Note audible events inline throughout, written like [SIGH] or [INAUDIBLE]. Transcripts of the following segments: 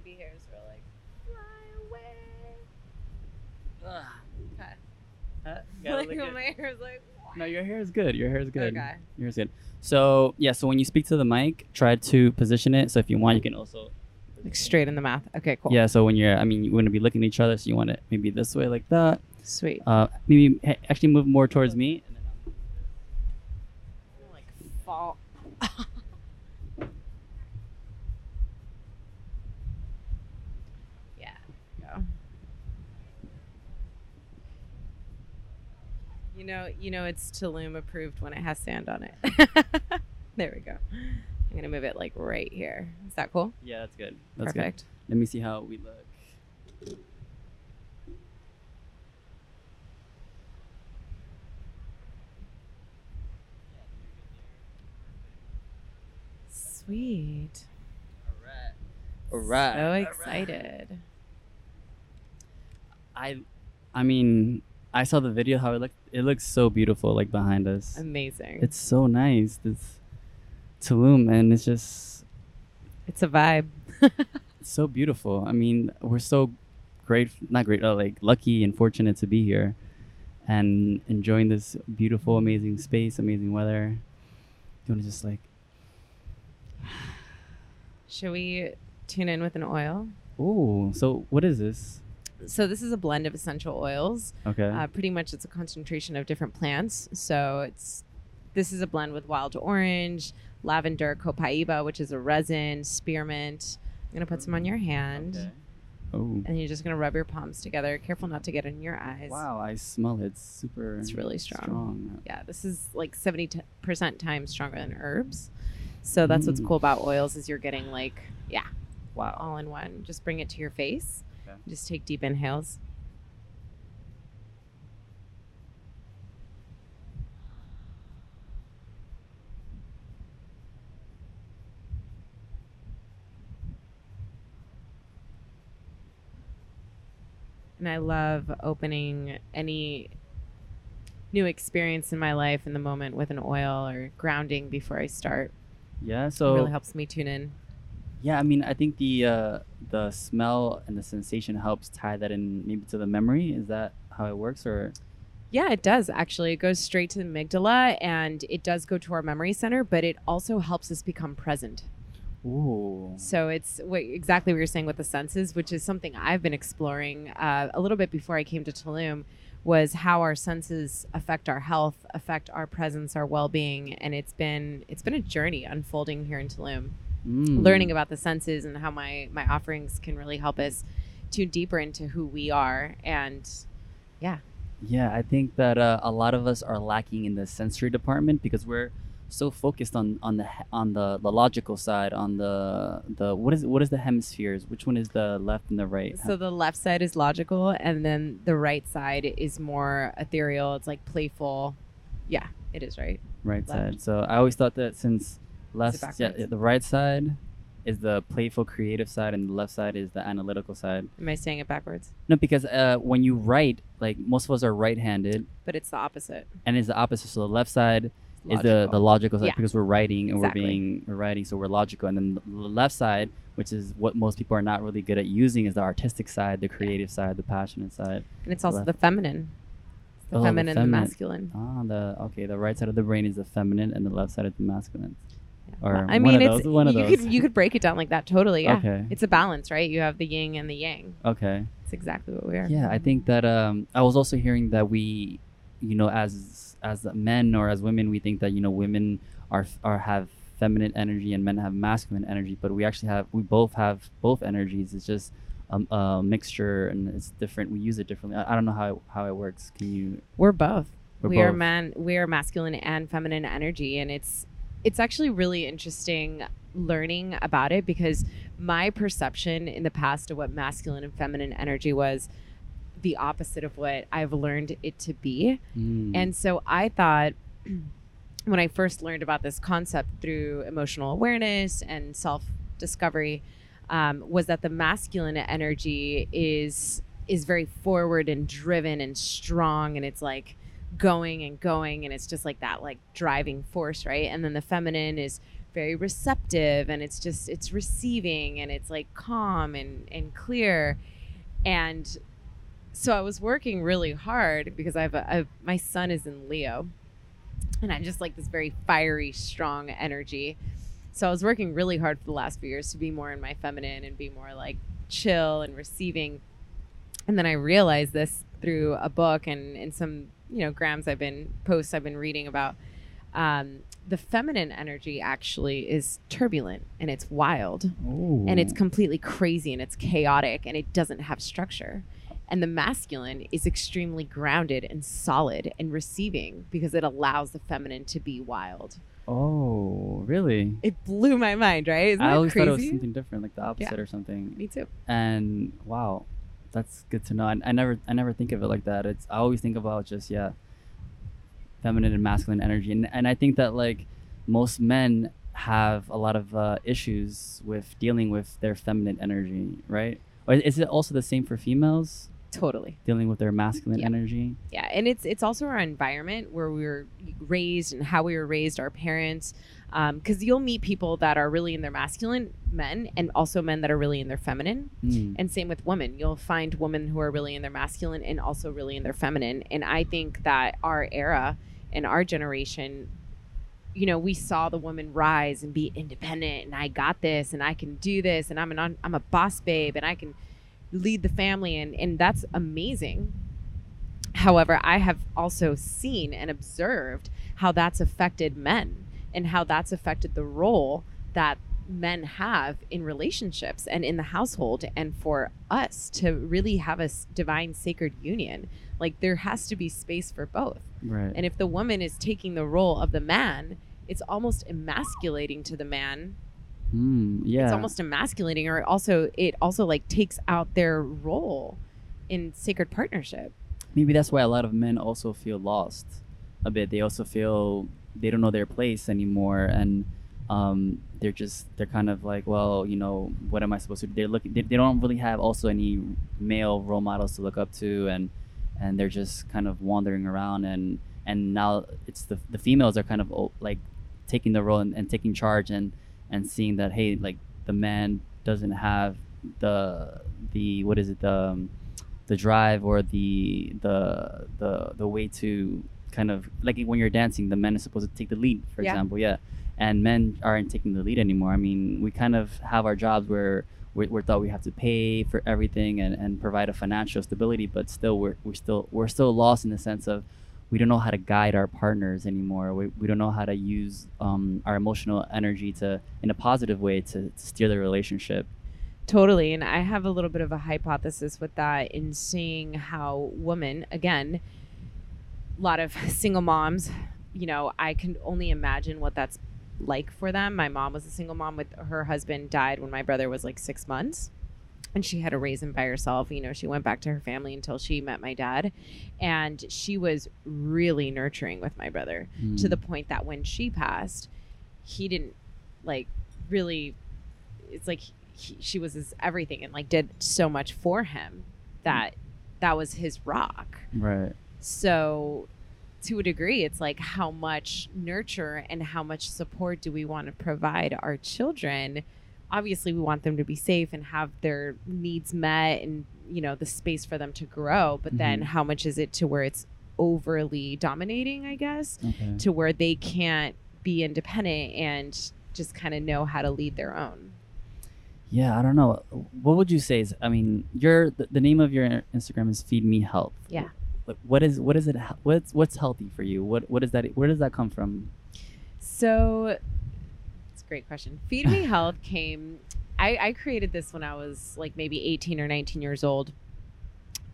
baby hairs were like, fly away. Okay. Uh, Like look when at- my hair is like. [LAUGHS] No, your hair is good. Your hair is good. Okay. Your hair is good. So yeah, so when you speak to the mic, try to position it. So if you want, you can also. Like straight in the mouth. Okay, cool. Yeah. So when you're, I mean, you want to be looking at each other, so you want it maybe this way, like that. Sweet. Uh, maybe ha- actually move more towards me. And then like fall. [LAUGHS] yeah. Go. You know, you know, it's Tulum approved when it has sand on it. [LAUGHS] there we go. I'm gonna move it like right here. Is that cool? yeah, that's good. That's good. Perfect. Let me see how we look. Sweet. Alright. All right. So excited. I, I mean, I saw the video. How it looked. It looks so beautiful, like behind us. Amazing. It's so nice. This Tulum, and it's just it's a vibe. [LAUGHS] so beautiful. I mean, we're so great, not great, uh, like lucky and fortunate to be here, and enjoying this beautiful, amazing space, amazing weather. You want to just like, Should we tune in with an oil? oh, so what is this? So this is a blend of essential oils. Okay. Uh, pretty much, it's a concentration of different plants. So it's this is a blend with wild orange, lavender, copaiba, which is a resin, spearmint. I'm gonna put some on your hand, Okay. Oh. and you're just gonna rub your palms together. Careful not to get in your eyes. Wow, I smell it. It's super. It's really strong. strong. Yeah, this is like 70 percent times stronger than herbs. So that's what's Mm. cool about oils is you're getting like yeah Wow. all in one. Just bring it to your face. Okay. Just take deep inhales. And I love opening any new experience in my life in the moment with an oil or grounding before I start. Yeah. So it really helps me tune in. Yeah, I mean, I think the uh, the smell and the sensation helps tie that in maybe to the memory. Is that how it works, or Yeah, it does actually. It goes straight to the amygdala and it does go to our memory center, but it also helps us become present. ooh, So it's what, exactly what you're saying with the senses, which is something I've been exploring uh, a little bit before I came to Tulum, was how our senses affect our health, affect our presence, our well-being, and it's been it's been a journey unfolding here in Tulum, Mm. learning about the senses and how my my offerings can really help us tune deeper into who we are and yeah Yeah, I think that uh, a lot of us are lacking in the sensory department because we're so focused on on the on the, the logical side, on the the what is what is the hemispheres? Which one is the left and the right? So the left side is logical, and then the right side is more ethereal. It's like playful. Yeah, it is right. right left. side. So I always thought that since left, yeah, the right side is the playful, creative side, and the left side is the analytical side. Am I saying it backwards? No, because uh, when you write, like most of us are right-handed, But it's the opposite. and it's the opposite. So the left side is the the Logical. logical side Yeah. because we're writing and Exactly. we're being we're writing, so we're logical. And then the left side, which is what most people are not really good at using, is the artistic side, the creative side, the passionate side. and it's also Left. the feminine. The Oh, the feminine and the masculine. Ah, the okay, the right side of the brain is the feminine, and the left side is the masculine. Or I mean, it's those, one of you those. could you could break it down like that totally. Yeah, Okay. it's a balance, right? You have the yin and the yang. Okay. It's exactly what we are. Yeah, I think that um, I was also hearing that we, you know, as as men or as women, we think that you know women are are have feminine energy and men have masculine energy, but we actually have we both have both energies. It's just um, a mixture and it's different. We use it differently. I, I don't know how how it works. Can you? We're both. We're we are both. man. We are masculine and feminine energy, and it's it's actually really interesting learning about it because my perception in the past of what masculine and feminine energy was the opposite of what I've learned it to be. Mm. And so I thought [CLEARS THROAT] when I first learned about this concept through emotional awareness and self discovery, um, was that the masculine energy is is very forward and driven and strong, and it's like going and going, and it's just like that like driving force, right? And then the feminine is very receptive and it's just it's receiving and it's like calm and and clear. And so i was working really hard because i have a, I, my sun is in leo and i'm just like this very fiery strong energy. So i was working really hard for the last few years to be more in my feminine and be more like chill and receiving. And then i realized this through a book and in some you know grams i've been posts i've been reading about um, the feminine energy actually is turbulent and it's wild and it's completely crazy and it's chaotic and it doesn't have structure. And the masculine is extremely grounded and solid and receiving because it allows the feminine to be wild. Oh, really? It blew my mind, right? Isn't I always crazy? thought it was something different, like the opposite or something. Me too. And wow, that's good to know. I, I never, I never think of it like that. It's I always think about just yeah, feminine and masculine energy, and and I think that like most men have a lot of uh, issues with dealing with their feminine energy, right? Or is it also the same for females Totally. dealing with their masculine Yeah. energy? Yeah, and it's it's also our environment where we were raised and how we were raised, our parents. Because you'll meet people that are really in their masculine men, and also men that are really in their feminine. Mm. And same with women. You'll find women who are really in their masculine and also really in their feminine. And I think that our era and our generation, you know, we saw the woman rise and be independent and I got this and I can do this and I'm an I'm a boss babe and I can lead the family and and that's amazing. However, I have also seen and observed how that's affected men and how that's affected the role that men have in relationships and in the household and for us to really have a divine sacred union. Like there has to be space for both. Right. and if the woman is taking the role of the man it's almost emasculating to the man. Mm, yeah. it's almost emasculating or also it also like takes out their role in sacred partnership. Maybe that's why a lot of men also feel lost a bit. They also feel they don't know their place anymore and um, they're just they're kind of like well you know what am i supposed to do? They're looking they, they don't really have also any male role models to look up to and and they're just kind of wandering around and and now it's the the females are kind of like taking the role and, and taking charge and and seeing that hey like the man doesn't have the the what is it the um, the drive or the the the the way to kind of like when you're dancing the men is supposed to take the lead for Yeah. example yeah and men aren't taking the lead anymore i mean we kind of have our jobs where we're, we're thought we have to pay for everything and, and provide a financial stability but still we're, we're still we're still lost in the sense of we don't know how to guide our partners anymore we, we don't know how to use um, our emotional energy to in a positive way to, to steer the relationship Totally. And I have a little bit of a hypothesis with that in seeing how women, again, lot of [LAUGHS] single moms, you know, I can only imagine what that's like for them. My mom was a single mom with her husband died when my brother was like six months. And she had to raise him by herself. You know, she went back to her family until she met my dad. And she was really nurturing with my brother to Mm. the point that when she passed, he didn't like really. It's like he, she was his everything and like did so much for him that that was his rock. right So, to a degree, it's like how much nurture and how much support do we want to provide our children? Obviously, we want them to be safe and have their needs met and, you know, the space for them to grow. But then, Mhm. how much is it to where it's overly dominating, I guess, okay to where they can't be independent and just kind of know how to lead their own? Yeah, I don't know. What would you say is? I mean, your the, the name of your Instagram is Feed Me Health. Yeah. Like, what is what is it? What's what's healthy for you? What what is that? Where does that come from? So it's a great question. Feed Me [SIGHS] Health came. I, I created this when I was like maybe 18 or 19 years old.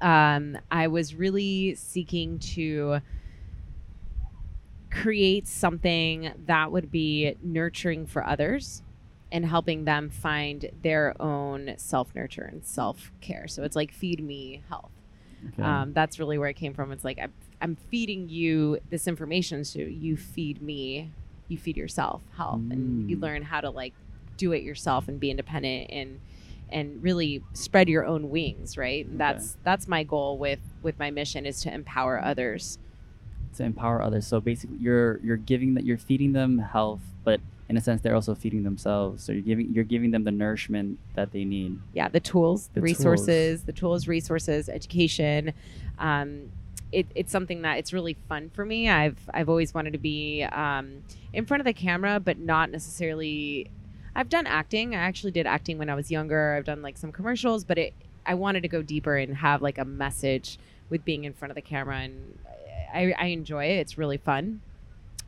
Um, I was really seeking to create something that would be nurturing for others and helping them find their own self nurture and self care. So it's like feed me health. Okay. Um, that's really where it came from. It's like I'm, I'm feeding you this information, so you feed me, you feed yourself health, and you Mm. learn how to like do it yourself and be independent and and really spread your own wings. Right. Okay. That's that's my goal with with my mission is to empower others. to empower others. So basically, you're you're giving that you're feeding them health, but in a sense they're also feeding themselves. So you're giving you're giving them the nourishment that they need. Yeah the tools the, resources the tools resources education. Um, it, it's something that it's really fun for me. I've i've always wanted to be um, in front of the camera but not necessarily i've done acting. I actually did acting when i was younger. I've done like some commercials but it i wanted to go deeper and have like a message with being in front of the camera and i, I enjoy it. It's really fun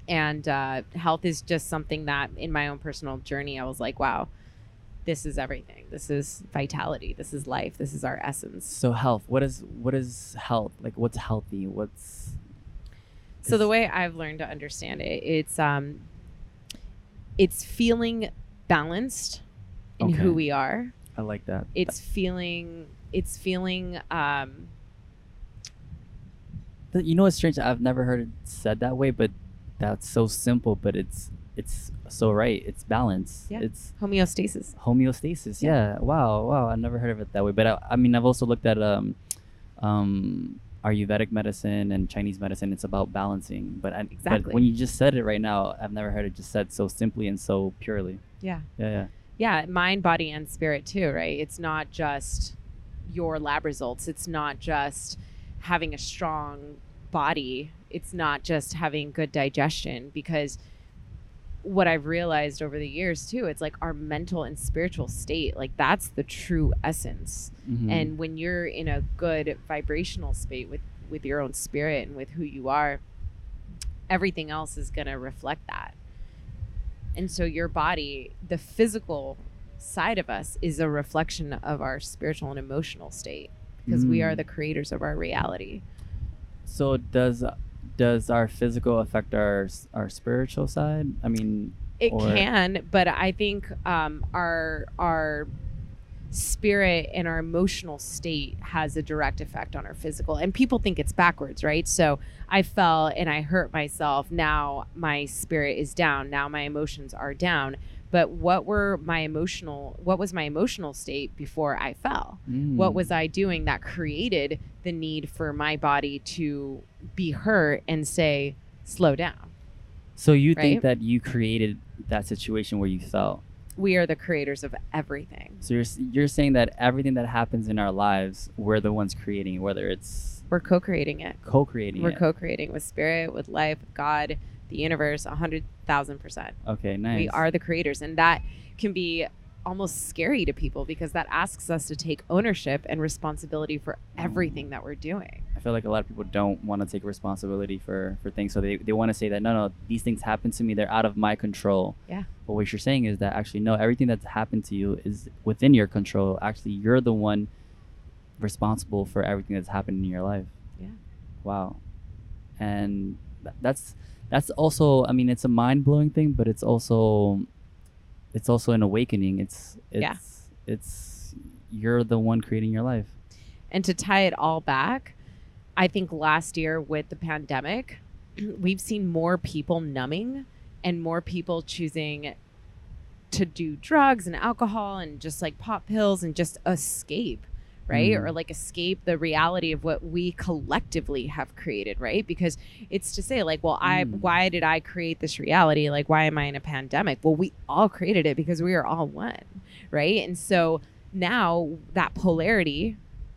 and uh, health is just something that in my own personal journey i was like wow this is everything. This is vitality. This is life. This is our essence. So health what is what is health? Like what's healthy? What's so the way i've learned to understand it it's um it's feeling balanced in Okay. who we are. I like that. It's feeling it's feeling um you know what's strange? I've never heard it said that way but that's so simple but it's it's so right. It's balance. Yeah. it's homeostasis. homeostasis. Yeah. yeah. wow. Wow. I never heard of it that way. But I, I mean i've also looked at um um ayurvedic medicine and chinese medicine. It's about balancing. But, I, but when you just said it right now i've never heard it just said so simply and so purely. Yeah. Yeah yeah. Yeah. Mind body and spirit too right? It's not just your lab results. It's not just having a strong body it's not just having good digestion because what i've realized over the years too it's like our mental and spiritual state like that's the true essence Mhm. and when you're in a good vibrational state with with your own spirit and with who you are everything else is going to reflect that and so your body the physical side of us is a reflection of our spiritual and emotional state because we are Mm. the creators of our reality so does does our physical affect our our spiritual side? I mean it Or- can but i think um, our our spirit and our emotional state has a direct effect on our physical and people think it's backwards right? So i fell and i hurt myself. Now my spirit is down. Now my emotions are down but what were my emotional what was my emotional state before i fell what mm, was i doing that created the need for my body to be hurt and say slow down so you right? think that you created that situation where you fell we are the creators of everything So you're you're saying that everything that happens in our lives, we're the ones creating, whether it's we're co-creating it co-creating. we're it. co-creating with spirit with life with god the universe a hundred thousand percent okay, nice. we are the creators and that can be almost scary to people because that asks us to take ownership and responsibility for everything mm. that we're doing I feel like a lot of people don't want to take responsibility for for things, so they they want to say that no, no, these things happen to me. They're out of my control. Yeah. But what you're saying is that actually no, everything that's happened to you is within your control. Actually, you're the one responsible for everything that's happened in your life. Yeah. Wow. And th- that's that's also I mean it's a mind blowing thing, but it's also it's also an awakening. It's it's Yeah. it's you're the one creating your life. and to tie it all back i think last year with the pandemic [CLEARS THROAT] we've seen more people numbing and more people choosing to do drugs and alcohol and just like pop pills and just escape right Mm. or like escape the reality of what we collectively have created right because it's to say like well i Mm. why did i create this reality like why am i in a pandemic well we all created it because we are all one right and so now that polarity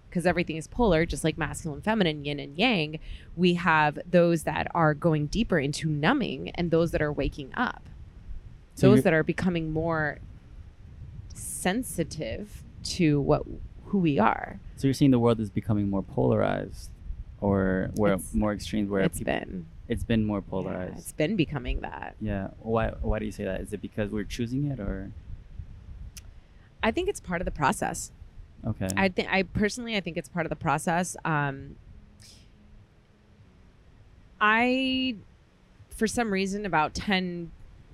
because everything is polar, just like masculine, feminine, yin and yang, we have those that are going deeper into numbing and those that are waking up. So those that are becoming more sensitive to what who we are. So you're seeing the world is becoming more polarized, or where It's- more extremes? Where It's people, been it's been more yeah, polarized. it's been becoming that. Yeah. Why? Why do you say that? Is it because we're choosing it, or I think it's part of the process. okay? I think I personally I think it's part of the process. Um, I, for some reason, about ten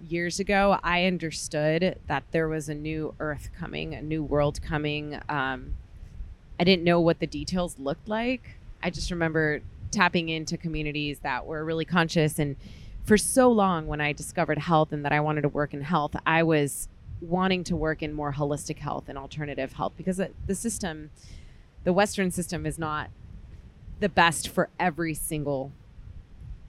years ago, I understood that there was a new Earth coming, a new world coming. Um, I didn't know what the details looked like. I just remember tapping into communities that were really conscious and for so long when I discovered health and that I wanted to work in health, I was wanting to work in more holistic health and alternative health because the, the system, the Western system, is not the best for every single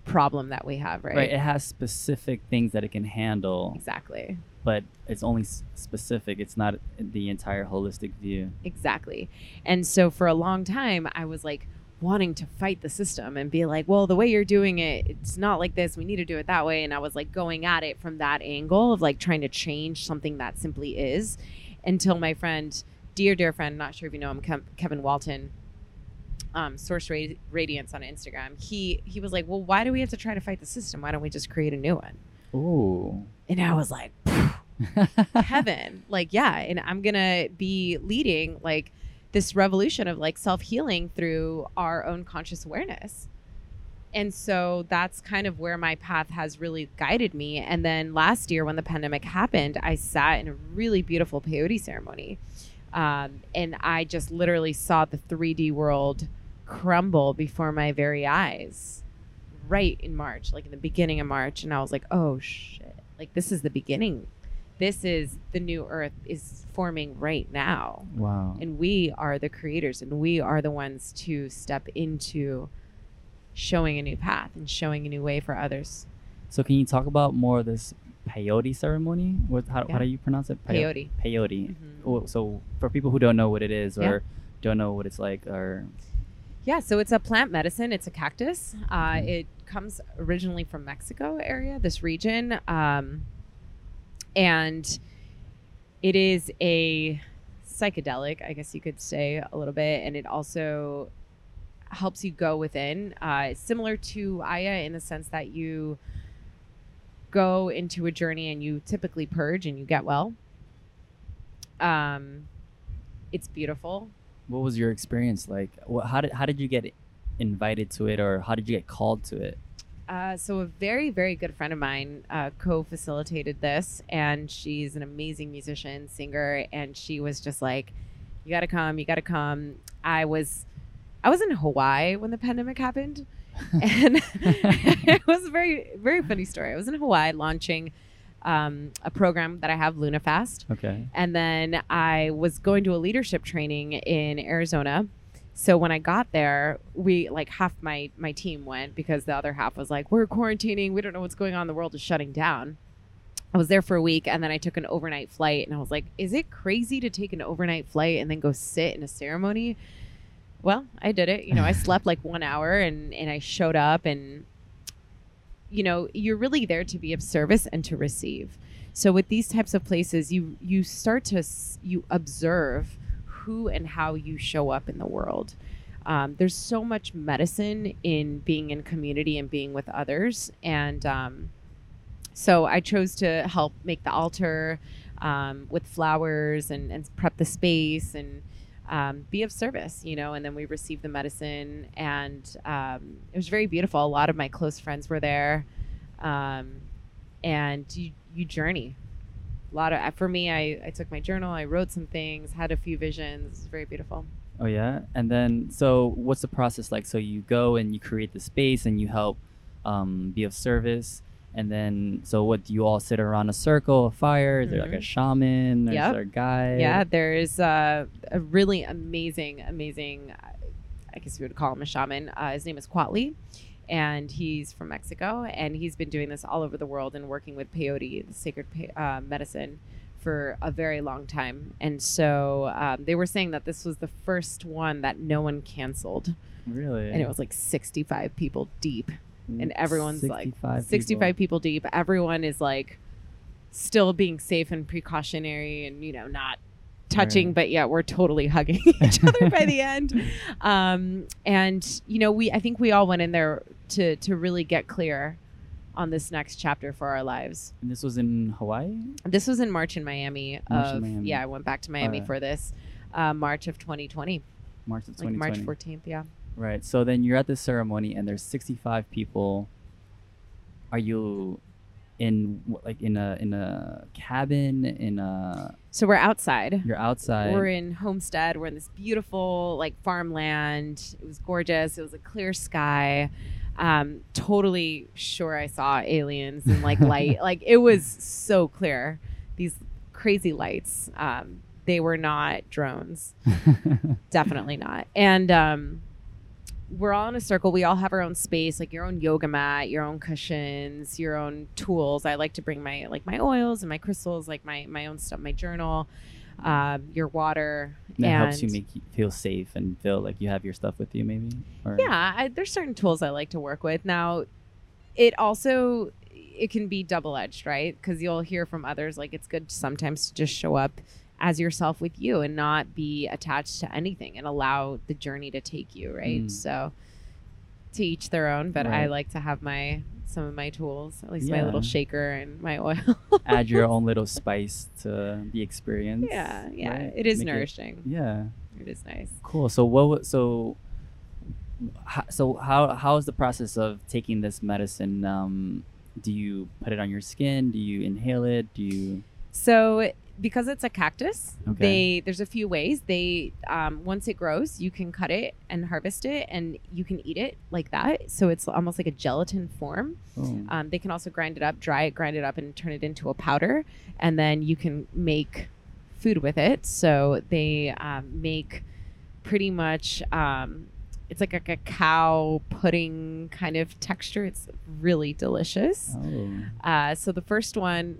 problem that we have, right? Right. It has specific things that it can handle, Exactly. But it's only s- specific. It's not the entire holistic view. Exactly. And so for a long time, I was like wanting to fight the system and be like, well, the way you're doing it, it's not like this. We need to do it that way. And I was like going at it from that angle of like trying to change something that simply is until my friend, dear, dear friend, not sure if you know him, Kev- Kevin Walton. Um, Source Radi- Radiance on Instagram. He he was like, "Well, why do we have to try to fight the system? Why don't we just create a new one?" Ooh. And I was like, [LAUGHS] heaven. Like yeah and i'm gonna be leading like this revolution of like self-healing through our own conscious awareness. And so that's kind of where my path has really guided me. And then last year when the pandemic happened i sat in a really beautiful peyote ceremony um, and i just literally saw the 3d world crumble before my very eyes right in march like in the beginning of march. And i was like oh shit like this is the beginning this is the new earth is forming right now wow. and we are the creators and we are the ones to step into showing a new path and showing a new way for others So can you talk about more of this peyote ceremony? What how, Yeah. how do you pronounce it? Peyo- peyote Peyote. Mhm. Oh, So for people who don't know what it is Yeah. or don't know what it's like or yeah so it's a plant medicine. It's a cactus. Uh, it comes originally from mexico area this region um, and it is a psychedelic i guess you could say a little bit and it also helps you go within. Uh, similar to aya in the sense that you go into a journey and you typically purge and you get well. Um, it's beautiful what was your experience like? What, how did how did you get invited to it or how did you get called to it? Uh, so a very very good friend of mine uh, co-facilitated this and she's an amazing musician singer and she was just like you gotta come you gotta come i was i was in hawaii when the pandemic happened [LAUGHS] and [LAUGHS] it was a very very funny story i was in hawaii launching um, a program that i have LunaFast. Okay. and then I was going to a leadership training in Arizona. So when I got there, we like half my my team went because the other half was like, "We're quarantining. We don't know what's going on. The world is shutting down." I was there for a week and then I took an overnight flight and I was like, "Is it crazy to take an overnight flight and then go sit in a ceremony?" Well, I did it. You know, I [LAUGHS] slept like 1 hour and and I showed up and you know, you're really there to be of service and to receive. So with these types of places, you you start to you observe who and how you show up in the world. Um, there's so much medicine in being in community and being with others, and um, so I chose to help make the altar um, with flowers and, and prep the space and um, be of service, you know. And then we received the medicine, and um, it was very beautiful. A lot of my close friends were there, um, and you you journey. A lot of for me, I, I took my journal, I wrote some things, had a few visions. It was very beautiful. Oh yeah. And then so what's the process like? So you go and you create the space and you help um, be of service. And then so what do you all sit around a circle, a fire? Is there like a Mhm. shaman? Is Yep. there a guide? Yeah, there's uh, a really amazing, amazing. I guess we would call him a shaman. Uh, his name is Quatli, and he's from Mexico, and he's been doing this all over the world and working with peyote, the sacred pe- uh, medicine, for a very long time. And so um, they were saying that this was the first one that no one canceled, Really? and it was like 65 people deep and everyone's like 65 65 people deep. Everyone is like still being safe and precautionary and, you know, not touching, Right. but yet we're totally [LAUGHS] hugging [LAUGHS] each other by the end. Um, and, you know, we, I think we all went in there to, to really get clear on this next chapter for our lives. And this was in Hawaii? This was in March in Miami. March in of, Miami. Yeah, I went back to Miami Alright. for this. Uh, March of 2020, March of like 2020. March 14th. Yeah. Right. So then you're at this ceremony and there's 65 people. Are you in like in a in a cabin in a So we're outside. you're outside We're in Homestead. We're in this beautiful like farmland. It was gorgeous. It was a clear sky. Um, totally sure I saw aliens and like [LAUGHS] light. like it was so clear. These crazy lights. Um, they were not drones. [LAUGHS] Definitely not. And um, we're all in a circle. We all have our own space, like your own yoga mat, your own cushions, your own tools. I like to bring my like my oils and my crystals, like my my own stuff, my journal, um, your water. That and helps you make you feel safe and feel like you have your stuff with you, maybe. Or, yeah, I, there's certain tools I like to work with. Now, it also it can be double edged, right? Because you'll hear from others like it's good sometimes to just show up as yourself with you and not be attached to anything and allow the journey to take you, right? Mm. So to each their own, but I like to have my some of my tools, at least my little shaker and my oil. add your own little [LAUGHS] spice to the experience. yeah, yeah, right? it is Make nourishing. yeah. it is nice. Cool. So what? So, so how how is the process of taking this medicine? Um, do you put it on your skin? Do you inhale it? Do you? So because it's a cactus, Okay. they there's a few ways. They um, once it grows, you can cut it and harvest it, and you can eat it like that. So it's almost like a gelatin form. Oh. Um, they can also grind it up, dry it, grind it up, and turn it into a powder, and then you can make food with it. So they um, make pretty much. Um, it's like a cacao pudding kind of texture. It's really delicious. oh. Uh, so the first one,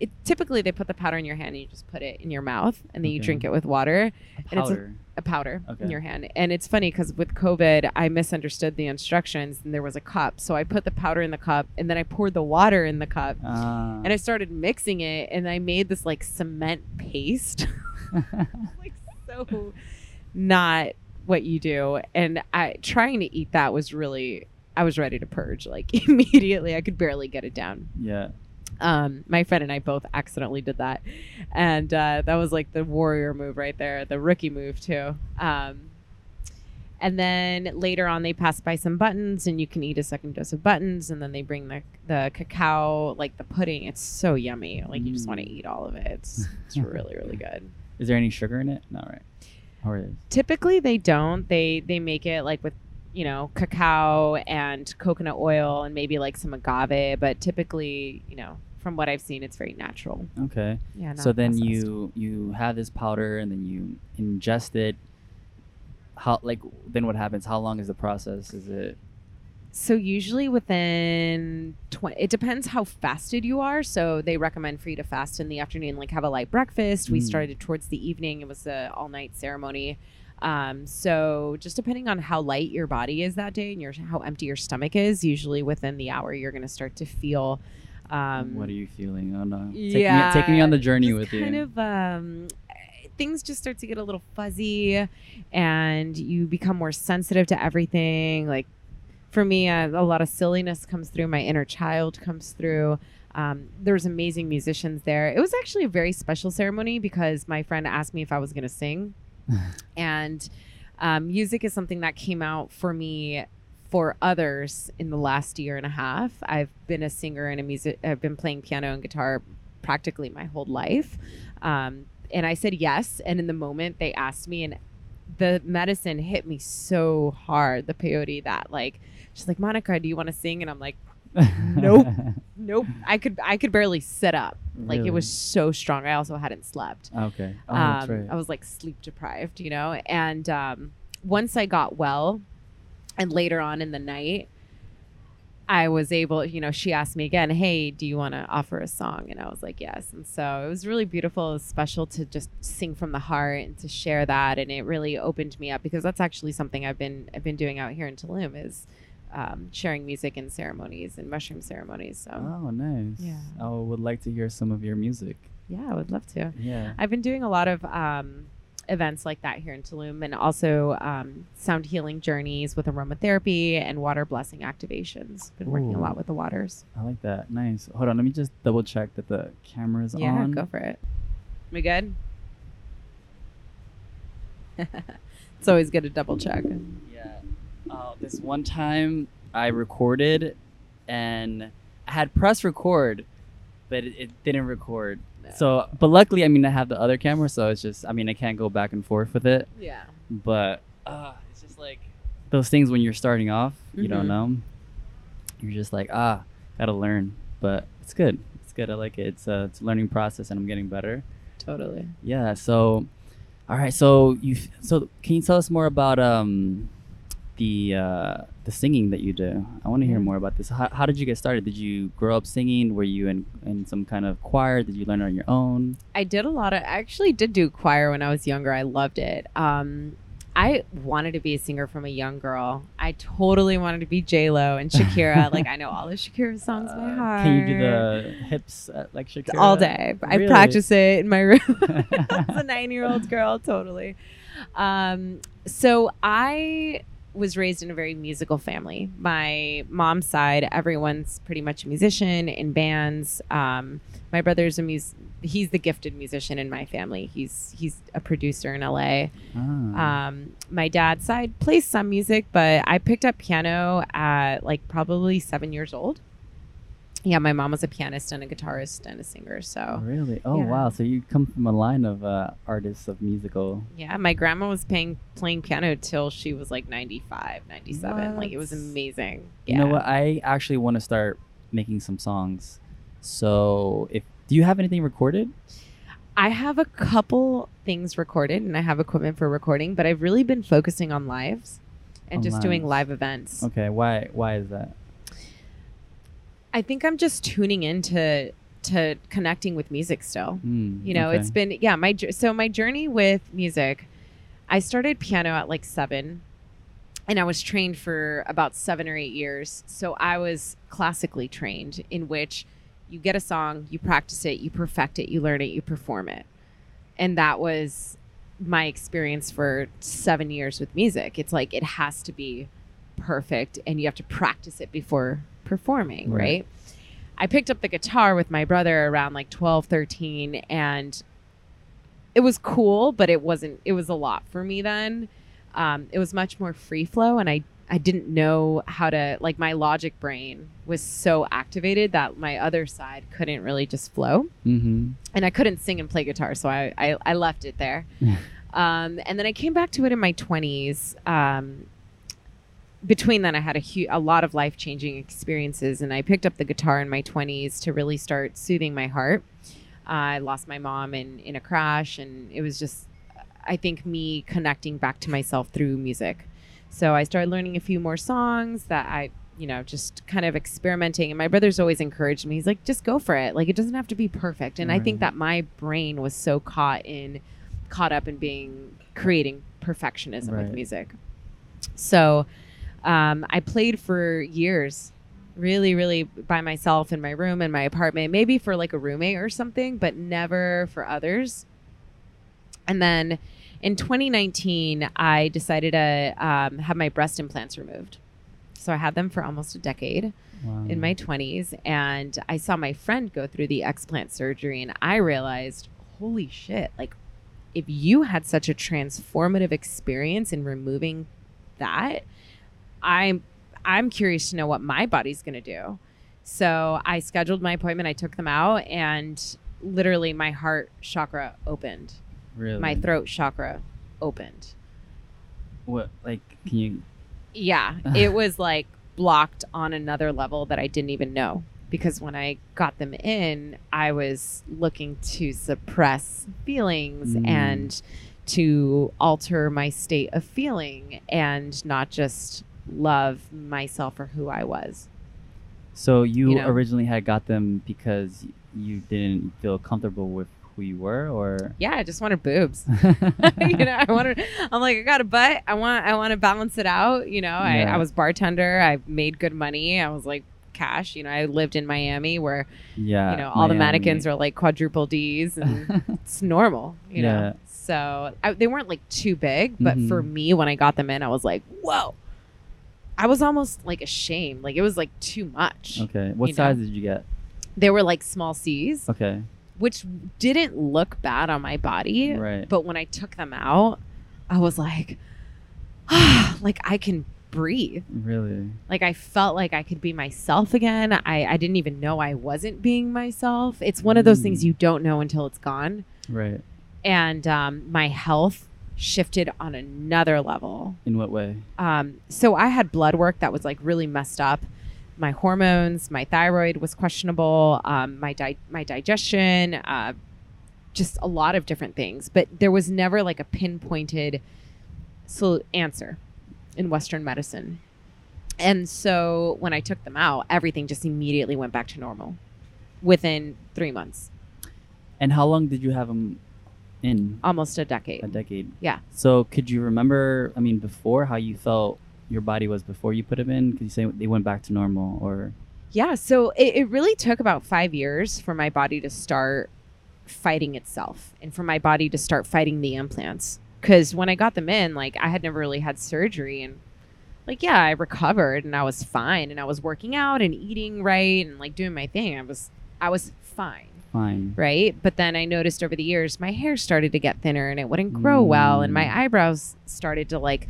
it typically they put the powder in your hand and you just put it in your mouth and then you drink it with water, A and it's a- powder. a powder Okay. in your hand. And it's funny because with COVID, I misunderstood the instructions and there was a cup, so I put the powder in the cup and then I poured the water in the cup. Ah. And I started mixing it, and I made this like cement paste, [LAUGHS] [LAUGHS] like so not what you do. And I trying to eat that was really, I was ready to purge like [LAUGHS] immediately. I could barely get it down yeah. Um, my friend and I both accidentally did that, and uh, that was like the warrior move right there, the rookie move too. Um, and then later on, they pass by some buttons, and you can eat a second dose of buttons, and then they bring the the cacao, like the pudding. It's so yummy, like you just want to Mm. eat all of it. It's [LAUGHS] it's really really good. Is there any sugar in it? No, right? Or is? Typically, they don't. They they make it like with you know cacao and coconut oil and maybe like some agave, but typically, you know, from what I've seen, it's very natural. Okay. Yeah. so then processed. you you have this powder and then you ingest it. How like then what happens? How long is the process? Is it? So usually within 20 it depends how fasted you are. So they recommend for you to fast in the afternoon like have a light breakfast. We Mm. started towards the evening. It was a all-night ceremony. Um, so just depending on how light your body is that day and your how empty your stomach is, usually within the hour you're going to start to feel um what are you feeling? Oh no! yeah, me, take me on the journey with you. kind of um things just start to get a little fuzzy and you become more sensitive to everything like for me uh, a lot of silliness comes through my inner child comes through um, there's amazing musicians there it was actually a very special ceremony because my friend asked me if i was going to sing [LAUGHS] and um, music is something that came out for me for others in the last year and a half. I've been a singer and a music. I've been playing piano and guitar practically my whole life, um, and I said yes. And in the moment they asked me, and the medicine hit me so hard, the peyote that like she's like, Monica, do you want to sing? And I'm like, Nope. [LAUGHS] nope. I could I could barely sit up. Like it was so strong. I also hadn't slept. Okay. Oh, Um, right. I was like sleep deprived, you know. And um, once I got well, and later on in the night, I was able, you know, she asked me again, "Hey, do you want to offer a song?" And I was like, "Yes." And so it was really beautiful. It was special to just sing from the heart and to share that, and it really opened me up because that's actually something I've been I've been doing out here in Tulum is um, sharing music in ceremonies and mushroom ceremonies. So oh, nice. Yeah. I would like to hear some of your music. yeah, I would love to. Yeah. I've been doing a lot of um, events like that here in Tulum and also um, sound healing journeys with aromatherapy and water blessing activations. Been working a lot with the waters. I like that. Nice. Hold on. Let me just double check that the camera's yeah, on. Yeah, go for it. We good? [LAUGHS] it's always good to double check. [LAUGHS] Uh, this one time I recorded and I had press record, but it, it didn't record. So, but luckily, I mean, I have the other camera, so it's just, I mean, I can't go back and forth with it. yeah. But uh, it's just like those things when you're starting off, you don't Mhm. know. You're just like, ah, gotta learn. But it's good. It's good. I like it. It's a, it's a learning process, and I'm getting better. Totally. Yeah. So, all right. So you. So can you tell us more about um, the uh, the singing that you do. I want to hear more about this. How, how did you get started? Did you grow up singing? Were you in in some kind of choir? Did you learn on your own? I did a lot of. I actually did do choir when I was younger. I loved it. Um, I wanted to be a singer from a young girl. I totally wanted to be J Lo and [LAUGHS] Shakira. like I know all of Shakira's songs by Uh, heart. Can you do the hips uh, like Shakira? all day? I Really? practice it in my room [LAUGHS] [LAUGHS] as a nine-year-old girl. Totally. Um, so I was raised in a very musical family. My mom's side, everyone's pretty much a musician in bands. Um, my brother's a mus- he's the gifted musician in my family. He's he's a producer in LA. Ah. Um, my dad's side plays some music, but I picked up piano at like probably seven years old. Yeah, my mom was a pianist and a guitarist and a singer. So really? Oh yeah. wow! So you come from a line of uh, artists of musical. yeah, my grandma was playing playing piano till she was like 95, 97. Like it was What? amazing. You know what? I actually want to start making some songs. So if do you have anything recorded? I have a couple things recorded and I have equipment for recording, but I've really been focusing on lives and On just doing live events. Okay. Why? Why is that? I think I'm just tuning into to connecting with music still. Mm, You know, okay. it's been yeah, my so my journey with music, I started piano at like 7 and I was trained for about 7 or 8 years. So I was classically trained in which you get a song, you practice it, you perfect it, you learn it, you perform it. And that was my experience for 7 years with music. It's like it has to be perfect and you have to practice it before performing, Right. right? I picked up the guitar with my brother around like 12, 13 and it was cool, but it wasn't it was a lot for me then. Um, it was much more free flow and I I didn't know how to like my logic brain was so activated that my other side couldn't really just flow Mm-hmm. and I couldn't sing and play guitar, so I I, I left it there. [LAUGHS] um, and then I came back to it in my twenties. Um, between then, I had a hu- a lot of life changing experiences, and I picked up the guitar in my twenties to really start soothing my heart. I lost my mom in in a crash, and it was just I think me connecting back to myself through music. So I started learning a few more songs that I you know, just kind of experimenting. And my brother's always encouraged me. He's like, just go for it. Like, it doesn't have to be perfect. And I think that my brain was so caught in, caught up in being, creating perfectionism Right. with music. So um, I played for years, really, really by myself in my room, in my apartment, maybe for like a roommate or something, but never for others. And then in 2019, I decided to um, have my breast implants removed. So I had them for almost a decade Wow. in my 20s and I saw my friend go through the explant surgery and I realized holy shit like if you had such a transformative experience in removing that I'm I'm curious to know what my body's going to do. So I scheduled my appointment, I took them out and literally my heart chakra opened. really? My throat chakra opened. What? Like, can you? Yeah, [LAUGHS] it was like blocked on another level that I didn't even know because when I got them in, I was looking to suppress feelings Mm. and to alter my state of feeling and not just love myself for who I was. So you, You know. originally had got them because you didn't feel comfortable with who you were, or? Yeah, I just wanted boobs. [LAUGHS] [LAUGHS] you know, I wanted. I'm like, I got a butt. I want. I want to balance it out. You know, I, Yeah. I was bartender. I made good money. I was like cash. You know, I lived in Miami where yeah. you know all the mannequins are like quadruple D's and [LAUGHS] it's normal. You Yeah. know, so I, they weren't like too big, but for Mhm. me, when I got them in, I was like, whoa. I was almost like ashamed. Like it was like too much. okay. What you know. size did you get? They were like small C's, Okay. which didn't look bad on my body. Right. But when I took them out, I was like, ah, [SIGHS] like I can breathe. Really. Like I felt like I could be myself again. I, I didn't even know I wasn't being myself. It's one of those things Mm. you don't know until it's gone. Right. And um, my health shifted on another level. In what way? Um, so I had blood work that was like really messed up. My hormones, my thyroid was questionable. Um, my di- my digestion, uh, just a lot of different things. But there was never like a pinpointed so answer. in Western medicine. And so when I took them out, everything just immediately went back to normal within three months, And how long did you have them in? almost a decade. A decade. Yeah. So could you remember? I mean, before how you felt your body was before you put them in? Because you say they went back to normal, or Yeah, so it, it really took about five years for my body to start fighting itself and for my body to start fighting the implants. Because when I got them in, like I had never really had surgery and like yeah, I recovered and I was fine and I was working out and eating right and like doing my thing. I was I was fine. Fine. Right. But then I noticed over the years my hair started to get thinner and it wouldn't grow well and my Mm. eyebrows started to like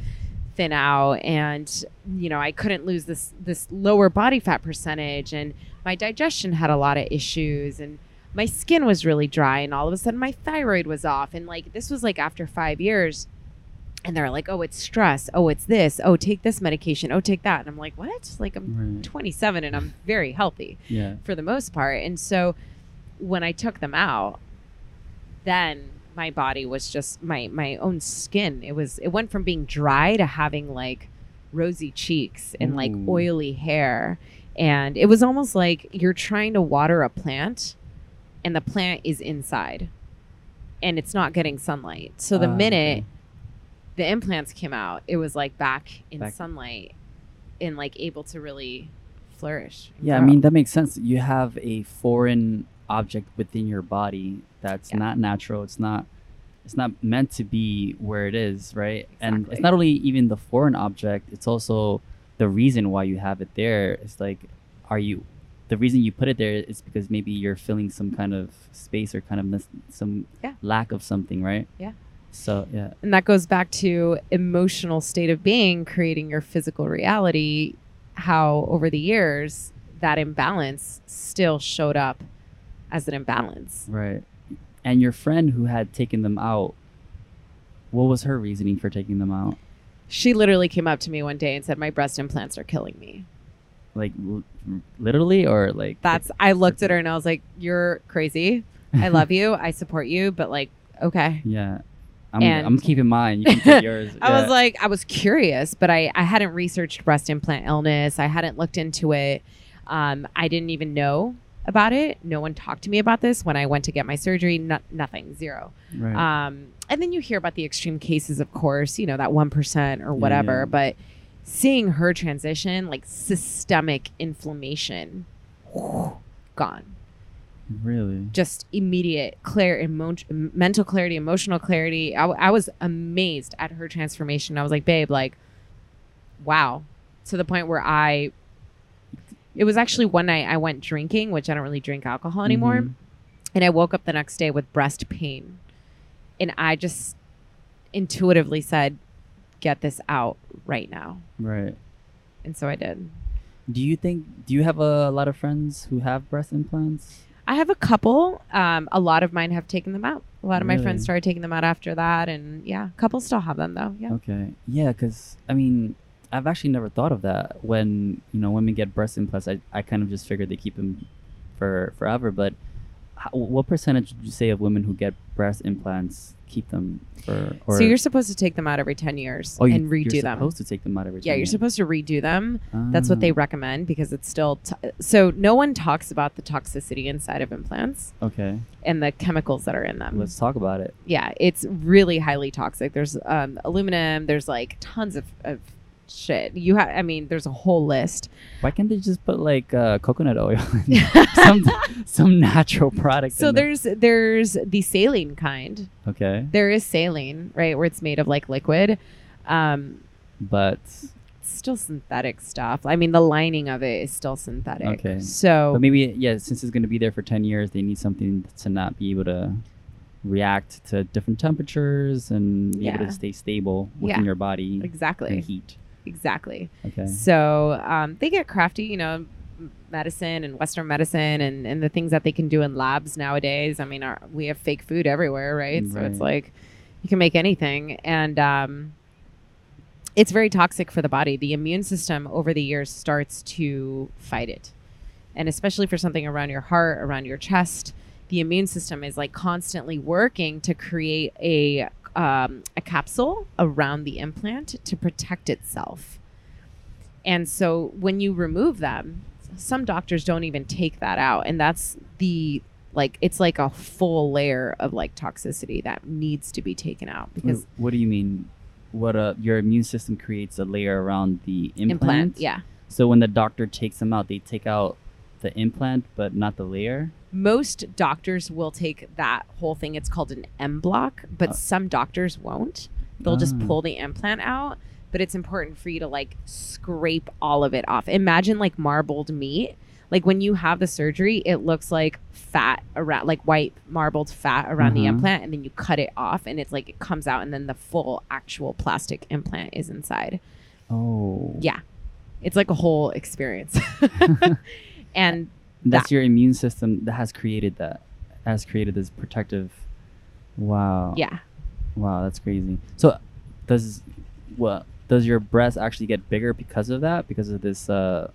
thin out and you know I couldn't lose this this lower body fat percentage and my digestion had a lot of issues and my skin was really dry and all of a sudden my thyroid was off and like this was like after 5 years and they're like oh it's stress oh it's this oh take this medication oh take that and I'm like what like I'm Right. 27 and I'm very healthy Yeah. for the most part. And so when I took them out, then my body was just my my own skin. It was it went from being dry to having like rosy cheeks and like Ooh. oily hair. And it was almost like you're trying to water a plant and the plant is inside and it's not getting sunlight. So the Ah, minute okay. the implants came out, it was like back in Back- sunlight and like able to really flourish. Yeah, I mean that makes sense. You have a foreign object within your body that's Yeah. not natural. It's not it's not meant to be where it is, right? And it's not only even the foreign object, it's also the reason why you have it there. It's like are you the reason you put it there is because maybe you're filling some kind of space or kind of mis- some Yeah. lack of something, right? Yeah. So, yeah. And that goes back to emotional state of being, creating your physical reality. How over the years that imbalance still showed up as an imbalance. Right. And your friend who had taken them out, what was her reasoning for taking them out? She literally came up to me one day and said, My breast implants are killing me. Like l- literally or like That's, I looked at her and I was like, You're crazy. I love you. I support you. But like, okay. [LAUGHS] Yeah. I'm, And- I'm keeping mine. You can take [LAUGHS] yours. I Yeah. was like, I was curious, but I, I hadn't researched breast implant illness. I hadn't looked into it. Um, I didn't even know about it. No one talked to me about this when I went to get my surgery. No, nothing, zero. right. Um, and then you hear about the extreme cases, of course, you know, that 1% or whatever. yeah. But seeing her transition, like systemic inflammation, gone. really. Just immediate, clear, emo- mental clarity, emotional clarity. I, w- I was amazed at her transformation. I was like, babe, like, wow. To the point where I, it was actually one night I went drinking, which I don't really drink alcohol anymore. Mhm. And I woke up the next day with breast pain. And I just intuitively said, get this out right now. Right. And so I did. Do you think do you have a lot of friends who have breast implants? I have a couple. Um, a lot of mine have taken them out. A lot of my friends started taking them out after that. And yeah, a couple still have them though. Yeah. Okay. Yeah, cuz I mean, I've actually never thought of that. When, you know, women get breast implants, I, I kind of just figured they keep them for forever, but how, what percentage would you say of women who get breast implants keep them for or so you're supposed to take them out every 10 years oh, you, and redo you're them. supposed to take them out every yeah, you're you- supposed to redo them. That's what they Ah, recommend because it's still. T- so no one talks about the toxicity inside of implants Okay. and the chemicals that are in them. Let's talk about it. yeah, it's really highly toxic. There's um, aluminum. There's like tons of, of shit. You have, I mean, there's a whole list. Why can't they just put like uh, coconut oil [LAUGHS] some some natural product? So in there? there's there's the saline kind. okay, There is saline, right, where it's made of like liquid. Um, but still synthetic stuff. I mean, the lining of it is still synthetic. Okay. So but maybe yeah, since it's going to be there for ten years, they need something to not be able to react to different temperatures and be able to stay stable within Yeah. your body exactly, and heat. Exactly. Okay. So um, they get crafty, you know, medicine and Western medicine and, and the things that they can do in labs nowadays. I mean, our, we have fake food everywhere, right? So it's like you can make anything. And um, it's very toxic for the body. The immune system over the years starts to fight it. And especially for something around your heart, around your chest, the immune system is like constantly working to create a um, a capsule around the implant to protect itself. And so when you remove them, some doctors don't even take that out. And that's the like it's like a full layer of like toxicity that needs to be taken out because what do you mean? What uh, your immune system creates a layer around the implant. implant, yeah. So when the doctor takes them out, they take out the implant, but not the layer. Most doctors will take that whole thing. It's called an en bloc, but Uh. some doctors won't. They'll just Ah. pull the implant out. But it's important for you to like scrape all of it off. Imagine like marbled meat. Like when you have the surgery, it looks like fat around, like white marbled fat around the Mhm. implant, and then you cut it off, and it's like it comes out, and then the full actual plastic implant is inside. Oh. Yeah. It's like a whole experience. [LAUGHS] [LAUGHS] and That's your immune system that has created that. Has created this protective. Wow. yeah, Wow, that's crazy. So, does what does your breast actually get bigger because of that? Because of this uh,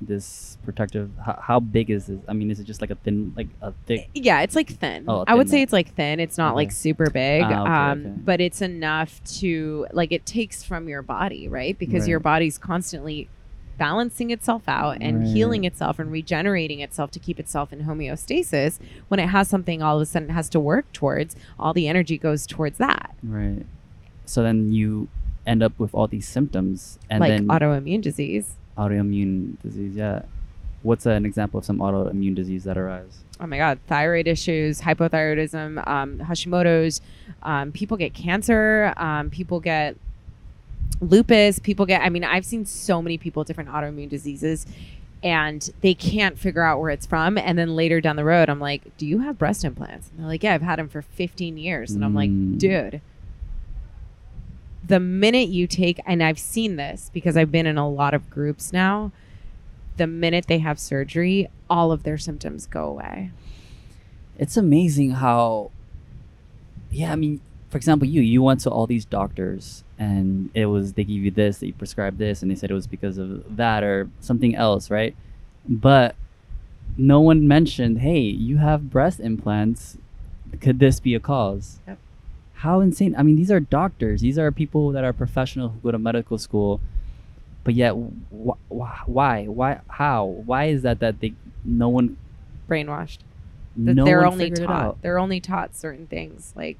this protective. How, how big is this? I mean, is it just like a thin, like a thick? Yeah, it's like thin. Oh, thin I would say it's like thin. It's not like super big. Ah, okay, um, okay. but it's enough to like it takes from your body, right? Because your body's constantly balancing itself out and healing itself and regenerating itself to keep itself in homeostasis. When it has something all of a sudden it has to work towards, all the energy goes towards that. Right. So then you end up with all these symptoms, and like then autoimmune disease. autoimmune disease. Yeah. What's an example of some autoimmune disease that arise? oh my god thyroid issues hypothyroidism um, hashimoto's um, people get cancer um, people get lupus people get i mean i've seen so many people with different autoimmune diseases and they can't figure out where it's from and then later down the road i'm like do you have breast implants and they're like yeah i've had them for 15 years and i'm like Mm. dude the minute you take and i've seen this because i've been in a lot of groups now the minute they have surgery all of their symptoms go away It's amazing how. Yeah, I mean, for example, you you went to all these doctors, and it was they give you this, they prescribed this, and they said it was because of that or something else, right? But no one mentioned, hey, you have breast implants. Could this be a cause? Yep. How insane! I mean, these are doctors. These are people that are professional who go to medical school, but yet, wh- wh- why, why, how, why is that that they no one brainwashed that no they're one only taught they're only taught certain things like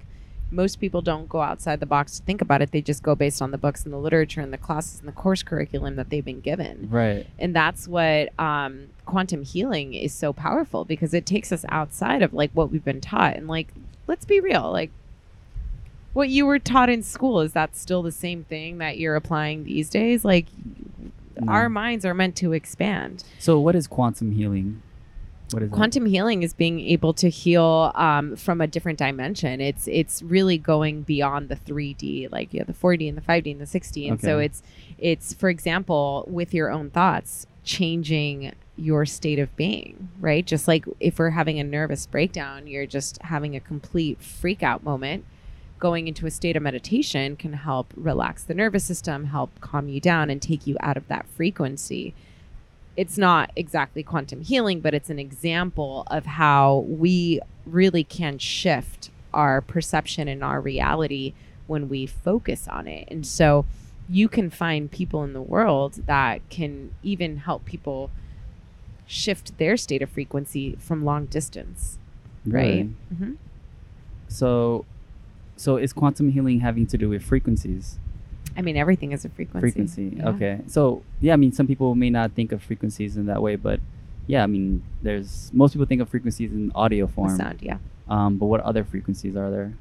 most people don't go outside the box to think about it they just go based on the books and the literature and the classes and the course curriculum that they've been given Right. and that's what um, quantum healing is so powerful because it takes us outside of like what we've been taught and like let's be real like what you were taught in school is that still the same thing that you're applying these days like No. our minds are meant to expand So what is quantum healing? What is quantum healing is being able to heal um, from a different dimension. It's it's really going beyond the 3d like you have the 4d and the 5d and the 6d and so it's it's for example with your own thoughts changing your state of being right? Just like if we're having a nervous breakdown you're just having a complete freak out moment. Going into a state of meditation can help relax the nervous system help calm you down and take you out of that frequency it's not exactly quantum healing, but it's an example of how we really can shift our perception and our reality when we focus on it. And so you can find people in the world that can even help people shift their state of frequency from long distance, right? Really? Mm-hmm. So, so is quantum healing having to do with frequencies? I mean, everything is a frequency. Frequency. Yeah. Okay. So yeah, I mean, some people may not think of frequencies in that way, but yeah, I mean, there's most people think of frequencies in audio The form. sound, yeah. Um, but what other frequencies are there?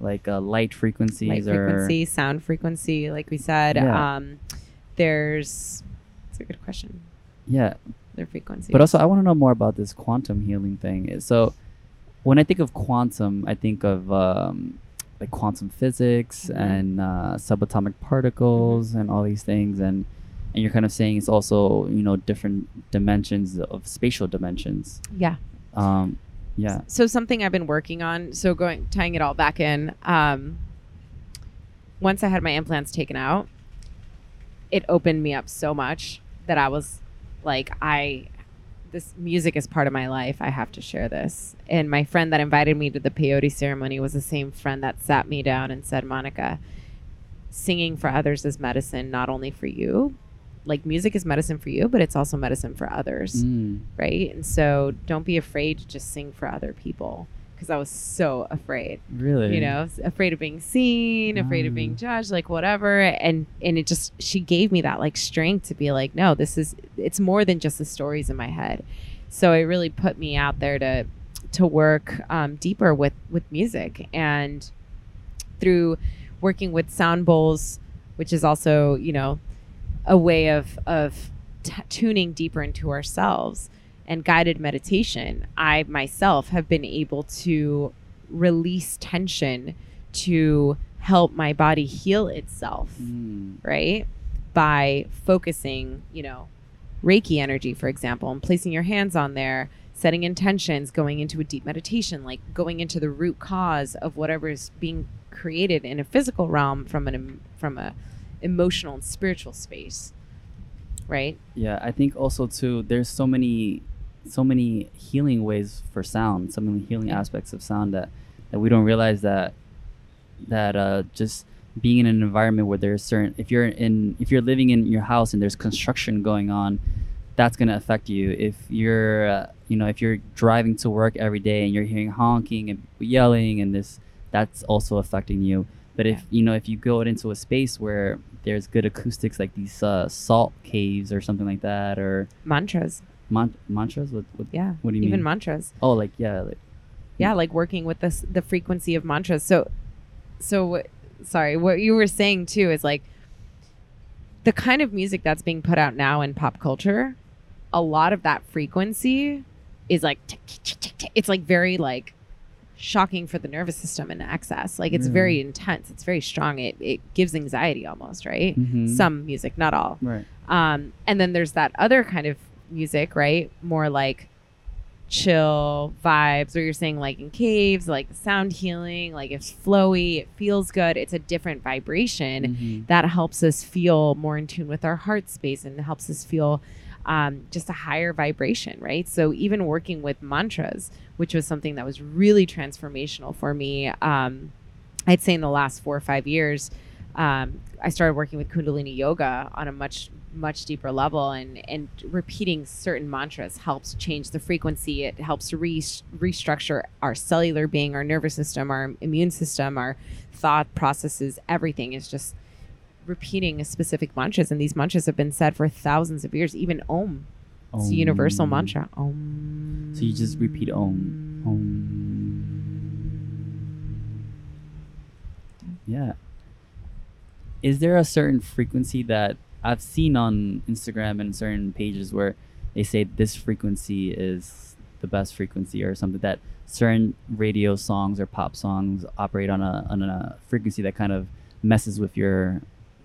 Like uh, light frequencies Light or frequency, sound frequency, like we said. Yeah. Um, there's, it's a good question. yeah. Their frequency. But also, I want to know more about this quantum healing thing. So, when I think of quantum, I think of um, like quantum physics Mhm. and uh, subatomic particles Mm-hmm. and all these things, and and you're kind of saying it's also you know different dimensions of spatial dimensions. yeah. Um, yeah. So something I've been working on. So going tying it all back in. Um, once I had my implants taken out, it opened me up so much that I was like, I this music is part of my life. I have to share this. And my friend that invited me to the peyote ceremony was the same friend that sat me down and said, Monica, singing for others is medicine, not only for you. Like music is medicine for you, but it's also medicine for others, Mm. right? And so don't be afraid to just sing for other people because I was so afraid Really? you know afraid of being seen afraid of being Ah. judged like whatever and and it just she gave me that like strength to be like no this is it's more than just the stories in my head so it really put me out there to to work um, deeper with with music and through working with sound bowls which is also you know a way of of t- tuning deeper into ourselves and guided meditation i myself have been able to release tension to help my body heal itself Mm. right by focusing you know reiki energy for example and placing your hands on there setting intentions going into a deep meditation like going into the root cause of whatever is being created in a physical realm from an from a emotional and spiritual space right Yeah, I think also too. There's so many, so many healing ways for sound. So many healing aspects of sound that that we don't realize that that uh, just being in an environment where there's certain if you're in if you're living in your house and there's construction going on that's going to affect you. If you're uh, you know if you're driving to work every day and you're hearing honking and yelling and this that's also affecting you. But if you know if you go into a space where there's good acoustics like these uh, salt caves or something like that or mantras man- mantras? What, what, yeah what do you even mean? Even mantras. Oh like yeah like yeah like working with this the frequency of mantras. So so what sorry what you were saying too is like the kind of music that's being put out now in pop culture a lot of that frequency is like it's like very like shocking for the nervous system in excess like it's very intense. It's very strong. It, it gives anxiety almost right? Mhm. some music not all. Right. Um, and then there's that other kind of music, right? More like chill vibes, where you're saying like in caves, like sound healing, like it's flowy, it feels good. It's a different vibration Mhm. that helps us feel more in tune with our heart space and helps us feel um, just a higher vibration, right? So even working with mantras, which was something that was really transformational for me, um, I'd say in the last four or five years, um, I started working with Kundalini yoga on a much much deeper level and and repeating certain mantras helps change the frequency. It helps re- restructure our cellular being our nervous system our immune system our thought processes everything is just repeating a specific mantras and these mantras have been said for thousands of years even om. It's a universal mantra. Om. So you just repeat om, Om. Yeah. Is there a certain frequency that I've seen on Instagram and certain pages where they say this frequency is the best frequency or something that certain radio songs or pop songs operate on a on a frequency that kind of messes with your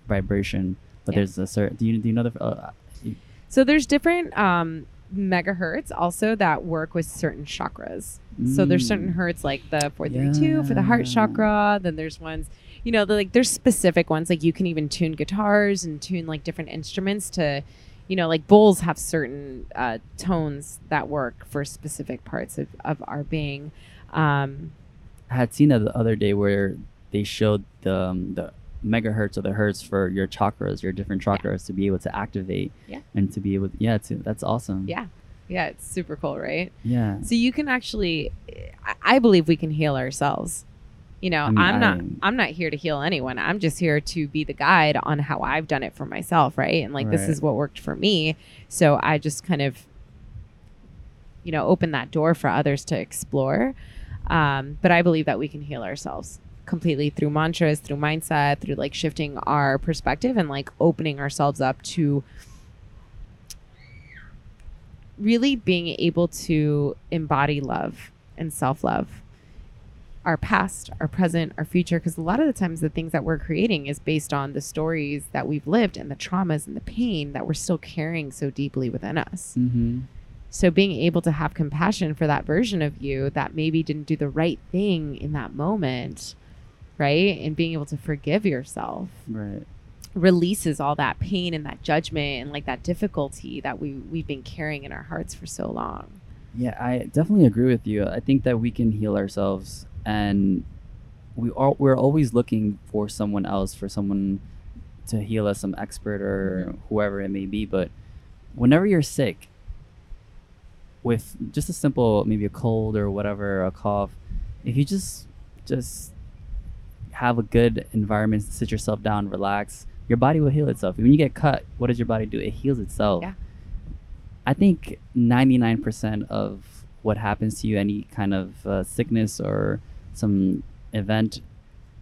vibration. But Yeah. there's a certain do you do you know the uh, So there's different um, megahertz also that work with certain chakras. So there's certain Mm. hertz like the 432 for the heart chakra. Then there's ones, you know, the, like there's specific ones like you can even tune guitars and tune like different instruments to, you know, like bowls have certain uh, tones that work for specific parts of, of our being. Um, I had seen that the other day where they showed the um, the megahertz or the hertz for your chakras, your different chakras, to be able to activate Yeah. and to be able. yeah, to, that's awesome. yeah. Yeah. It's super cool, right? Yeah. So you can actually, I believe we can heal ourselves. You know, I mean, I'm not. I- I'm not here to heal anyone. I'm just here to be the guide on how I've done it for myself, right? And like this is what worked for me. So I just kind of, you know, open that door for others to explore. Um, but I believe that we can heal ourselves completely through mantras, through mindset, through like shifting our perspective and like opening ourselves up to really being able to embody love and self love. Our past, our present, our future, because a lot of the times the things that we're creating is based on the stories that we've lived and the traumas and the pain that we're still carrying so deeply within us. Mm-hmm. So being able to have compassion for that version of you that maybe didn't do the right thing in that moment, right? And being able to forgive yourself Right. releases all that pain and that judgment and like that difficulty that we we've been carrying in our hearts for so long. Yeah, I definitely agree with you. I think that we can heal ourselves, and we are we're always looking for someone else, for someone to heal us, some expert or Mhm. whoever it may be. But whenever you're sick, with just a simple maybe a cold or whatever, a cough, if you just just have a good environment, sit yourself down, relax, your body will heal itself. When you get cut, what does your body do? It heals itself. Yeah. I think 99% of what happens to you, any kind of uh, sickness or some event,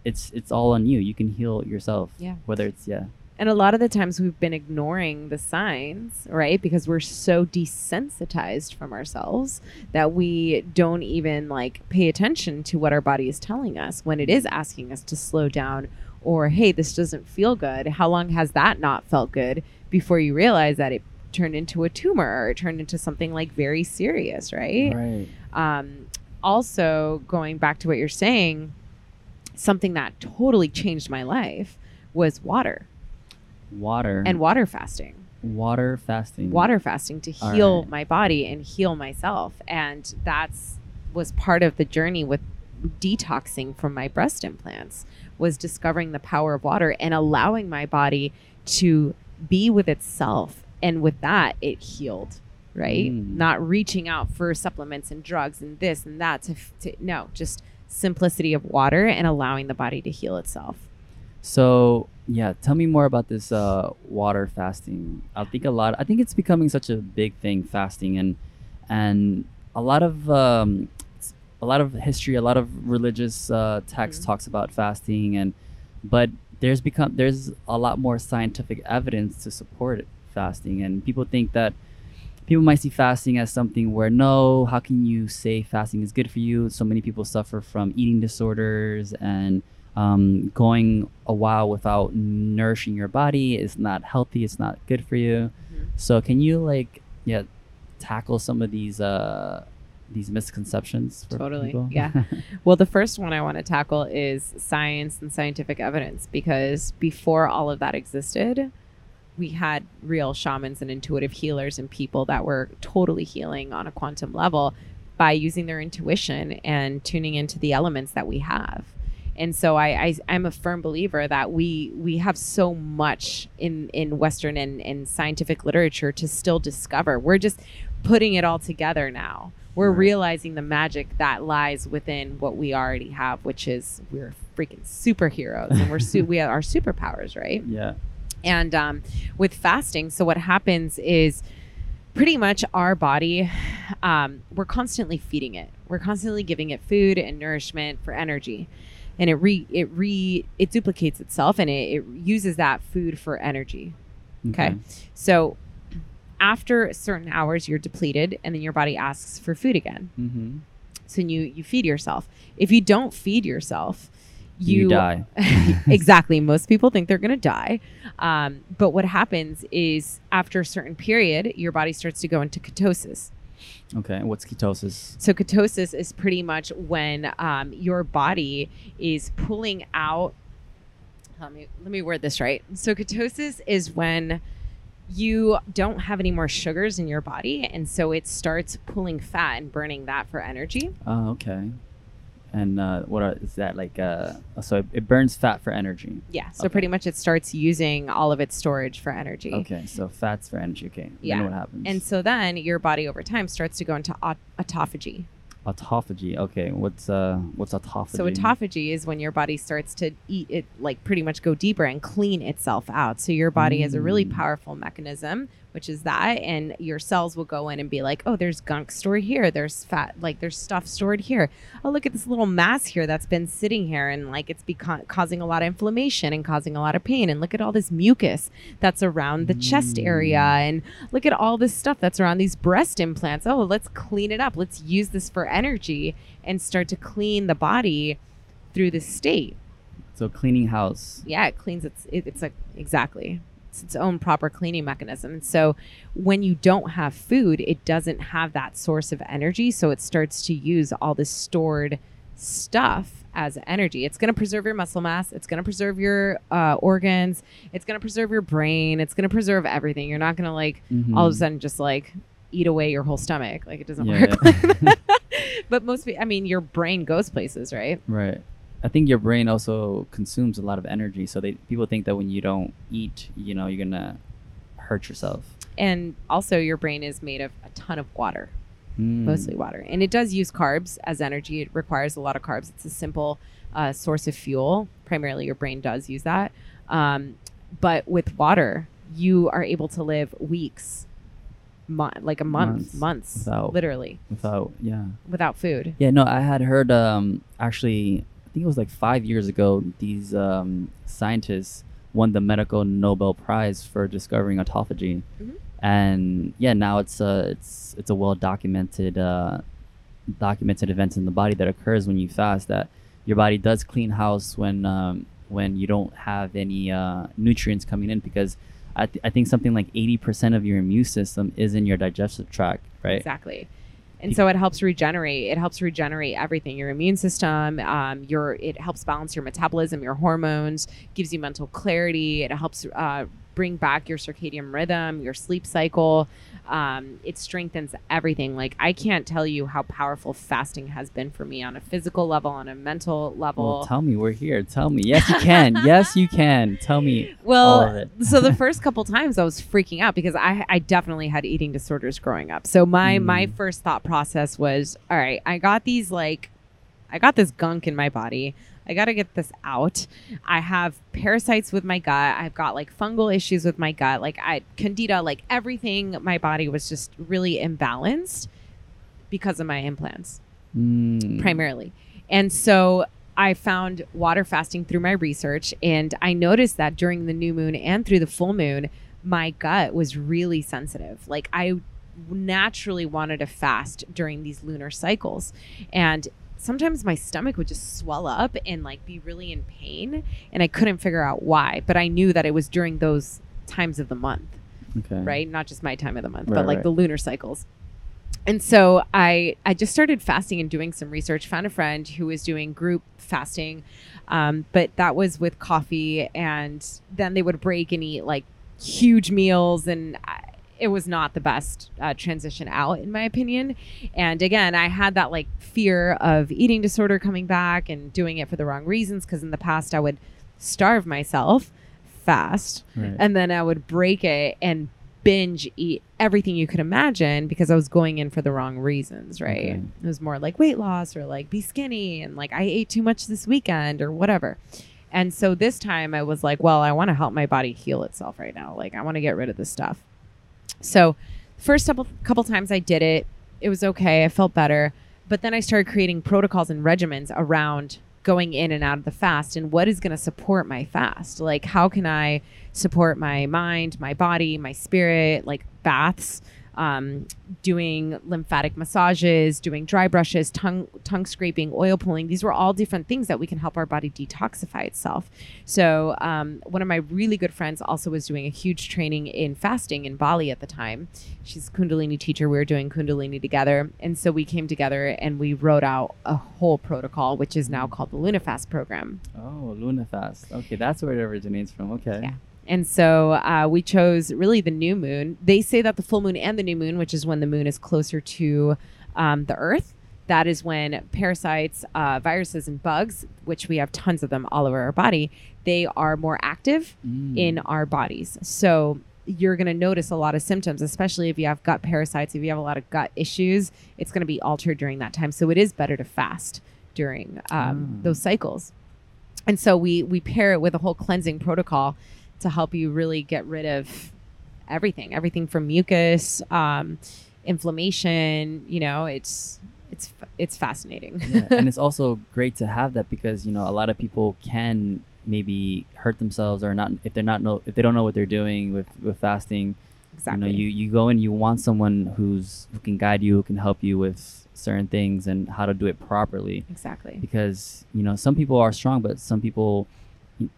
it's it's all on you. You can heal yourself. Yeah. Whether it's yeah. And a lot of the times we've been ignoring the signs, right? Because we're so desensitized from ourselves that we don't even like pay attention to what our body is telling us when it is asking us to slow down or hey, this doesn't feel good. How long has that not felt good before you realize that it turned into a tumor or it turned into something like very serious, right? Right. um, also going back to what you're saying something that totally changed my life was water. Water. And water fasting. Water fasting. water fasting to heal right. my body and heal myself. And that's was part of the journey with detoxing from my breast implants was discovering the power of water and allowing my body to be with itself. And with that it healed right Mm. not reaching out for supplements and drugs and this and that to, to no just simplicity of water and allowing the body to heal itself So yeah, tell me more about this uh, water fasting. I think a lot. I think it's becoming such a big thing, fasting, and and a lot of um, a lot of history, a lot of religious uh, text Mhm. talks about fasting, and but there's become there's a lot more scientific evidence to support fasting, and people think that people might see fasting as something where no, how can you say fasting is good for you? So many people suffer from eating disorders and um, going a while without nourishing your body is not healthy. It's not good for you. Mhm. So can you like yeah tackle some of these uh these misconceptions for Totally, people? yeah. [LAUGHS] Well, the first one I want to tackle is science and scientific evidence because before all of that existed, we had real shamans and intuitive healers and people that were totally healing on a quantum level by using their intuition and tuning into the elements that we have. And so I, I I'm a firm believer that we we have so much in in Western and, and scientific literature to still discover. We're just putting it all together now. We're Right. realizing the magic that lies within what we already have, which is we're freaking superheroes and we're su- [LAUGHS] we have our superpowers, right? yeah. And um, with fasting, so what happens is pretty much our body, um, we're constantly feeding it. We're constantly giving it food and nourishment for energy, and it re it re it duplicates itself and it, it uses that food for energy. Okay. So after certain hours, you're depleted, and then your body asks for food again. Mm-hmm. So you you feed yourself. If you don't feed yourself, You, you, die. [LAUGHS] exactly. Most people think they're going to die. Um, but what happens is after a certain period, your body starts to go into ketosis. Okay. What's ketosis? So, ketosis is pretty much when um, your body is pulling out. Let me, let me word this right. So, ketosis is when you don't have any more sugars in your body. And so it starts pulling fat and burning that for energy. Oh, okay. And uh, what are, is that like? Uh, so it, it burns fat for energy. Yeah. So, Okay. pretty much it starts using all of its storage for energy. Okay, so fats for energy. Okay. Yeah. Then what happens? And so then your body over time starts to go into aut- autophagy. autophagy. Okay, what's uh what's autophagy? So autophagy is when your body starts to eat it, like pretty much go deeper and clean itself out. So your body has a really Mm. powerful mechanism, which is that, and your cells will go in and be like, oh, there's gunk stored here, there's fat, like there's stuff stored here. Oh, look at this little mass here that's been sitting here, and like it's beca- causing a lot of inflammation and causing a lot of pain. And look at all this mucus that's around the chest area, Mm. and look at all this stuff that's around these breast implants. Oh, let's clean it up. Let's use this for energy and start to clean the body through this state. So cleaning house. Yeah, it cleans its. It, it's like exactly. It's its own proper cleaning mechanism. And so, when you don't have food, it doesn't have that source of energy. So it starts to use all this stored stuff as energy. It's going to preserve your muscle mass. It's going to preserve your uh, organs. It's going to preserve your brain. It's going to preserve everything. You're not going to like all of a sudden just like eat away your whole stomach. Like it doesn't Yeah, work yeah. [LAUGHS] [LAUGHS] but most, I mean, your brain goes places, right? Right. I think your brain also consumes a lot of energy. So they people think that when you don't eat, you know, you're gonna hurt yourself. And also, your brain is made of a ton of water. Mm. mostly water. And it does use carbs as energy. It requires a lot of carbs. It's a simple uh, source of fuel. Primarily, your brain does use that. Um, but with water, you are able to live weeks, mo- like a month, Months months, without- literally without yeah. without food. Yeah, no, I had heard um actually think it was like 5 years ago these um scientists won the medical Nobel Prize for discovering autophagy. Mhm. And yeah, now it's a it's it's a well documented uh documented event in the body that occurs when you fast that your body does clean house when um when you don't have any uh nutrients coming in because I, th- I think something like 80% of your immune system is in your digestive tract, right? Exactly. And so it helps regenerate. It helps regenerate everything. Your immune system. Um, your it helps balance your metabolism, your hormones. Gives you mental clarity. It helps uh, bring back your circadian rhythm, your sleep cycle. Um, it strengthens everything. Like I can't tell you how powerful fasting has been for me on a physical level, on a mental level. Well, tell me, we're here. Tell me. Yes, you can. [LAUGHS] yes, you can. Tell me Well, all of it. so the [LAUGHS] first couple times I was freaking out because I I definitely had eating disorders growing up. So my my Mm. first thought process was, all right, I got these like I got this gunk in my body. I got to get this out. I have parasites with my gut. I've got like fungal issues with my gut. Like I candida, like everything my body was just really imbalanced because of my implants Mm. primarily. And so I found water fasting through my research, and I noticed that during the new moon and through the full moon, my gut was really sensitive. Like I naturally wanted to fast during these lunar cycles. And sometimes my stomach would just swell up and like be really in pain, and I couldn't figure out why. But I knew that it was during those times of the month Okay. right? Not just my time of the month, Right, but like right. the lunar cycles. And so I I just started fasting and doing some research. Found a friend who was doing group fasting, um, but that was with coffee, and then they would break and eat like huge meals, and I, it was not the best uh, transition out, in my opinion. And again, I had that like fear of eating disorder coming back and doing it for the wrong reasons because in the past I would starve myself fast Right. and then I would break it and binge eat everything you could imagine because I was going in for the wrong reasons, right? Okay. It was more like weight loss or like be skinny and like I ate too much this weekend or whatever. And so this time I was like, well, I want to help my body heal itself right now. Like I want to get rid of this stuff. So first couple couple times I did it, it was okay. I felt better. But then I started creating protocols and regimens around going in and out of the fast and what is going to support my fast. Like how can I support my mind, my body, my spirit, like baths, um, doing lymphatic massages, doing dry brushes, tongue tongue scraping, oil pulling. These were all different things that we can help our body detoxify itself. So um, one of my really good friends also was doing a huge training in fasting in Bali at the time. She's a Kundalini teacher. We were doing Kundalini together, and so we came together and we wrote out a whole protocol, which is now called the LunaFast program. Oh, Luna Fast. Okay, that's where it originates from. Okay. Yeah. And so uh, we chose really the new moon. They say that the full moon and the new moon, which is when the moon is closer to um, the earth, that is when parasites, uh, viruses, and bugs, which we have tons of them all over our body, they are more active Mm. in our bodies. So you're going to notice a lot of symptoms, especially if you have gut parasites, if you have a lot of gut issues, it's going to be altered during that time. So it is better to fast during um, Ah. those cycles. And so we we pair it with a whole cleansing protocol to help you really get rid of everything, everything from mucus, um, inflammation. You know, it's it's it's fascinating. yeah, and [LAUGHS] it's also great to have that because you know a lot of people can maybe hurt themselves or not if they're not know if they don't know what they're doing with with fasting. exactly. You know, you you go and you want someone who's who can guide you, who can help you with certain things and how to do it properly. exactly. Because you know some people are strong, but some people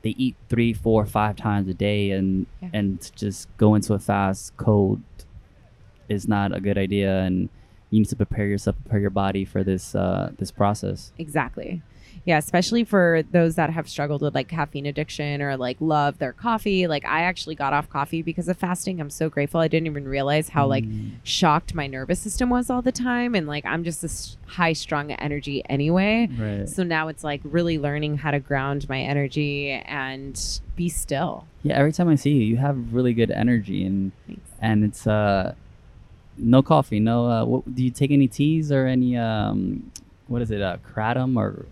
they eat three, four, five times a day, and Yeah. and just go into a fast cold is not a good idea. And you need to prepare yourself, prepare your body for this uh, this process. Exactly. Yeah, especially for those that have struggled with like caffeine addiction or like love their coffee. Like I actually got off coffee because of fasting. I'm so grateful. I didn't even realize how like Mm. shocked my nervous system was all the time and like I'm just this high strung energy anyway. right. So now it's like really learning how to ground my energy and be still. Yeah, every time I see you, you have really good energy, and Thanks. and it's uh, no coffee, no. Uh, what, do you take any teas or any um, what is it, uh, kratom or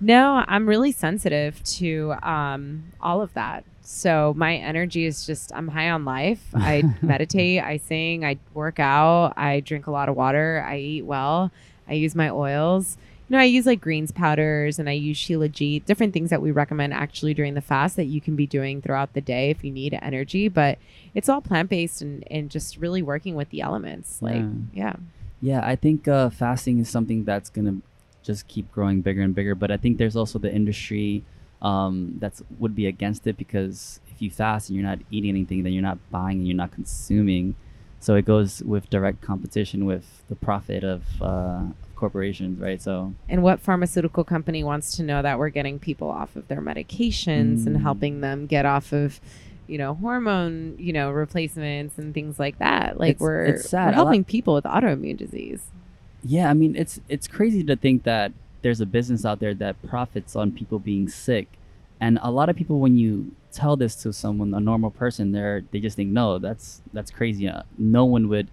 No, I'm really sensitive to um, all of that. So my energy is just I'm high on life. [LAUGHS] I meditate, I sing, I work out, I drink a lot of water, I eat well, I use my oils. You know, I use like greens powders and I use Shilajit, different things that we recommend actually during the fast that you can be doing throughout the day if you need energy. But it's all plant based and, and just really working with the elements. Like, Yeah. yeah. Yeah, I think uh, fasting is something that's gonna just keep growing bigger and bigger. But I think there's also the industry um, that's would be against it because if you fast and you're not eating anything, then you're not buying and you're not consuming. So it goes with direct competition with the profit of uh, corporations, right? So And what pharmaceutical company wants to know that we're getting people off of their medications and Mm. helping them get off of, you know, hormone, you know, replacements and things like that? Like It's- we're, it's we're lot- helping people with autoimmune disease. Yeah, I mean it's it's crazy to think that there's a business out there that profits on people being sick. And a lot of people when you tell this to someone, a normal person, they're they just think, no, that's that's crazy. Uh, No one would